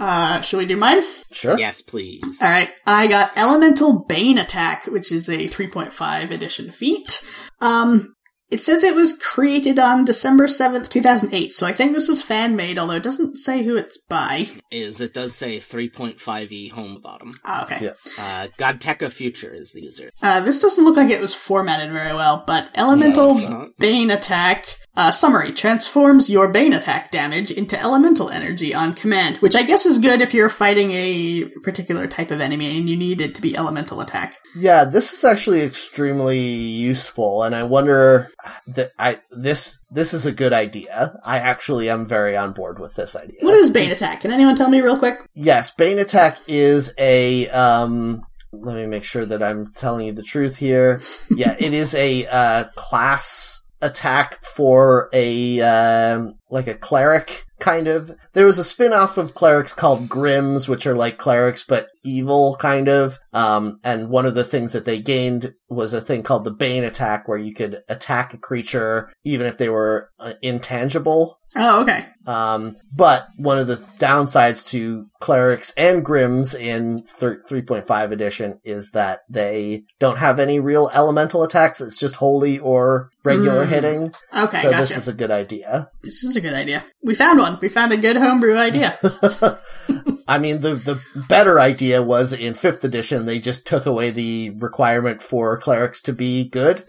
Uh, should we do mine? Sure. Yes, please. All right, I got Elemental Bane Attack, which is a 3.5 edition feat. Um, it says it was created on December 7th, 2008, so I think this is fan made, although it doesn't say who it's by. Is it does say 3.5e home bottom. Ah, okay. Yeah. Uh, Godteka Future is the user. Uh, this doesn't look like it was formatted very well, but Elemental No. Bane Attack, uh, summary, transforms your Bane attack damage into elemental energy on command, which I guess is good if you're fighting a particular type of enemy and you need it to be elemental attack. Yeah, this is actually extremely useful, and I wonder that I this this is a good idea. I actually am very on board with this idea. What is Bane Attack? Can anyone tell me real quick? Yes, Bane Attack is a um let me make sure that I'm telling you the truth here. Yeah, it is a uh class attack for a um like a cleric kind of. There was a spin-off of clerics called Grims which are like clerics but evil kind of. Um and one of the things that they gained was a thing called the Bane attack where you could attack a creature even if they were uh, intangible Oh, okay. um, but one of the downsides to clerics and grims in thir- 3.5 edition is that they don't have any real elemental attacks. It's just holy or regular Mm. hitting. Okay, so gotcha. this is a good idea. This is a good idea. We found one. We found a good homebrew idea. (laughs) (laughs) I mean, the, the better idea was in 5th edition, they just took away the requirement for clerics to be good.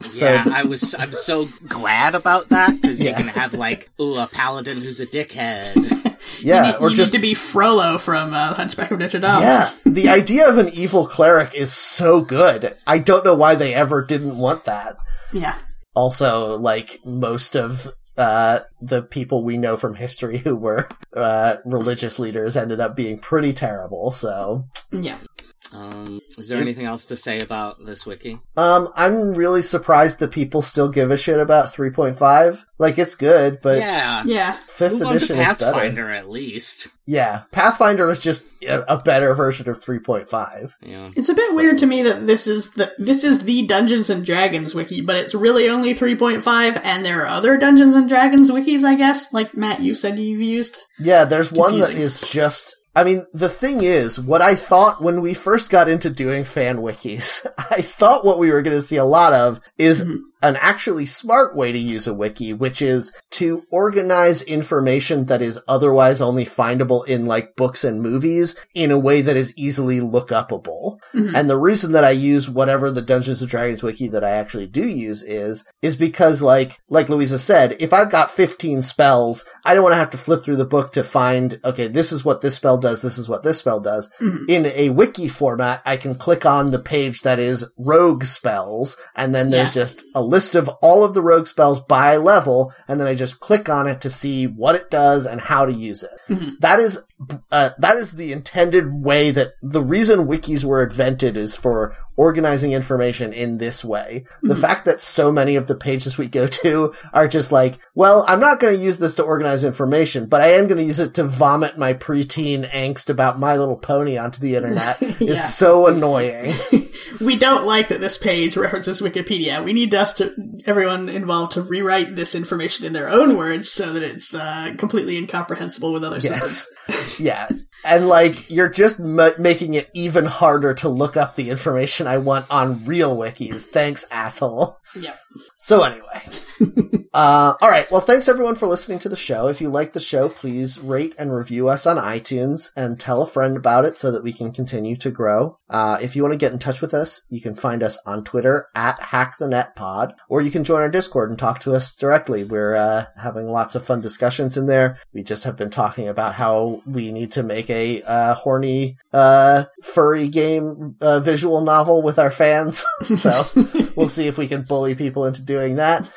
So- yeah, I was. I'm so glad about that because Yeah. you can have like, ooh, a paladin who's a dickhead. (laughs) Yeah, you need, or you just need to be Frollo from uh, Hunchback of Notre Dame. Yeah, the idea of an evil cleric is so good. I don't know why they ever didn't want that. Yeah. also like most of uh the people we know from history (laughs) who were uh religious leaders ended up being pretty terrible so Yeah. Um, is there anything else to say about this wiki? um i'm really surprised that people still give a shit about 3.5 like it's good but yeah, Yeah. fifth move on to edition is better Pathfinder at least. yeah pathfinder is just a, a better version of 3.5 Yeah, It's a bit weird to me that this is the this is the Dungeons and Dragons wiki, but it's really only 3.5 and there are other Dungeons and Dragons wikis, I guess, like Matt you said you've used. Yeah, there's one that is just. I mean, the thing is, what I thought when we first got into doing fan wikis, (laughs) I thought what we were going to see a lot of is mm-hmm. An actually smart way to use a wiki, which is to organize information that is otherwise only findable in like books and movies in a way that is easily look upable. Mm-hmm. And the reason that I use whatever the Dungeons and Dragons wiki that I actually do use is, is because like, like Louisa said, if I've got 15 spells, I don't want to have to flip through the book to find, okay, this is what this spell does, this is what this spell does. Mm-hmm. In a wiki format, I can click on the page that is rogue spells, and then there's Yeah. just a list of all of the rogue spells by level, and then I just click on it to see what it does and how to use it. That is uh, that is the intended way that the reason wikis were invented is for organizing information in this way. The fact that so many of the pages we go to are just like, well, I'm not going to use this to organize information, but I am going to use it to vomit my preteen angst about My Little Pony onto the internet (laughs) Yeah. is so annoying. (laughs) We don't like that this page references Wikipedia. We need us to everyone involved to rewrite this information in their own words so that it's uh, completely incomprehensible with other systems. Yeah. (laughs) And like, you're just m- making it even harder to look up the information I want on real wikis. Thanks, asshole. Yeah. So anyway, (laughs) uh, all right. Well, thanks everyone for listening to the show. If you like the show, please rate and review us on iTunes and tell a friend about it so that we can continue to grow. Uh, if you want to get in touch with us, you can find us on Twitter at HackTheNetPod, or you can join our Discord and talk to us directly. We're uh, having lots of fun discussions in there. We just have been talking about how we need to make a uh, horny, uh, furry game uh, visual novel with our fans. (laughs) so we'll see if we can bully people into doing that.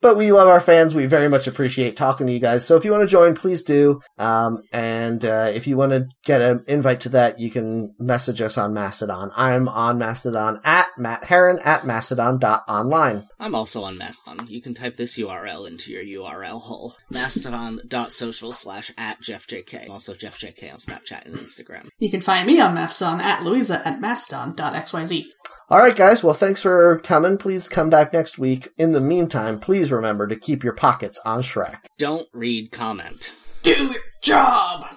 But we love our fans. We very much appreciate talking to you guys. So if you want to join, please do. Um, and uh, if you want to get an invite to that, you can message us on Mastodon. I'm on Mastodon at Matt Heron at mastodon.online. I'm also on Mastodon. You can type this URL into your URL hole. (laughs) Mastodon.social slash at JeffJK. Also JeffJK on Snapchat and Instagram. You can find me on Mastodon at Louisa at mastodon.xyz. All right, guys. Well, thanks for coming. Please come back next week. In the meantime, please remember to keep your pockets on Shrek. Don't read comment. Do your job!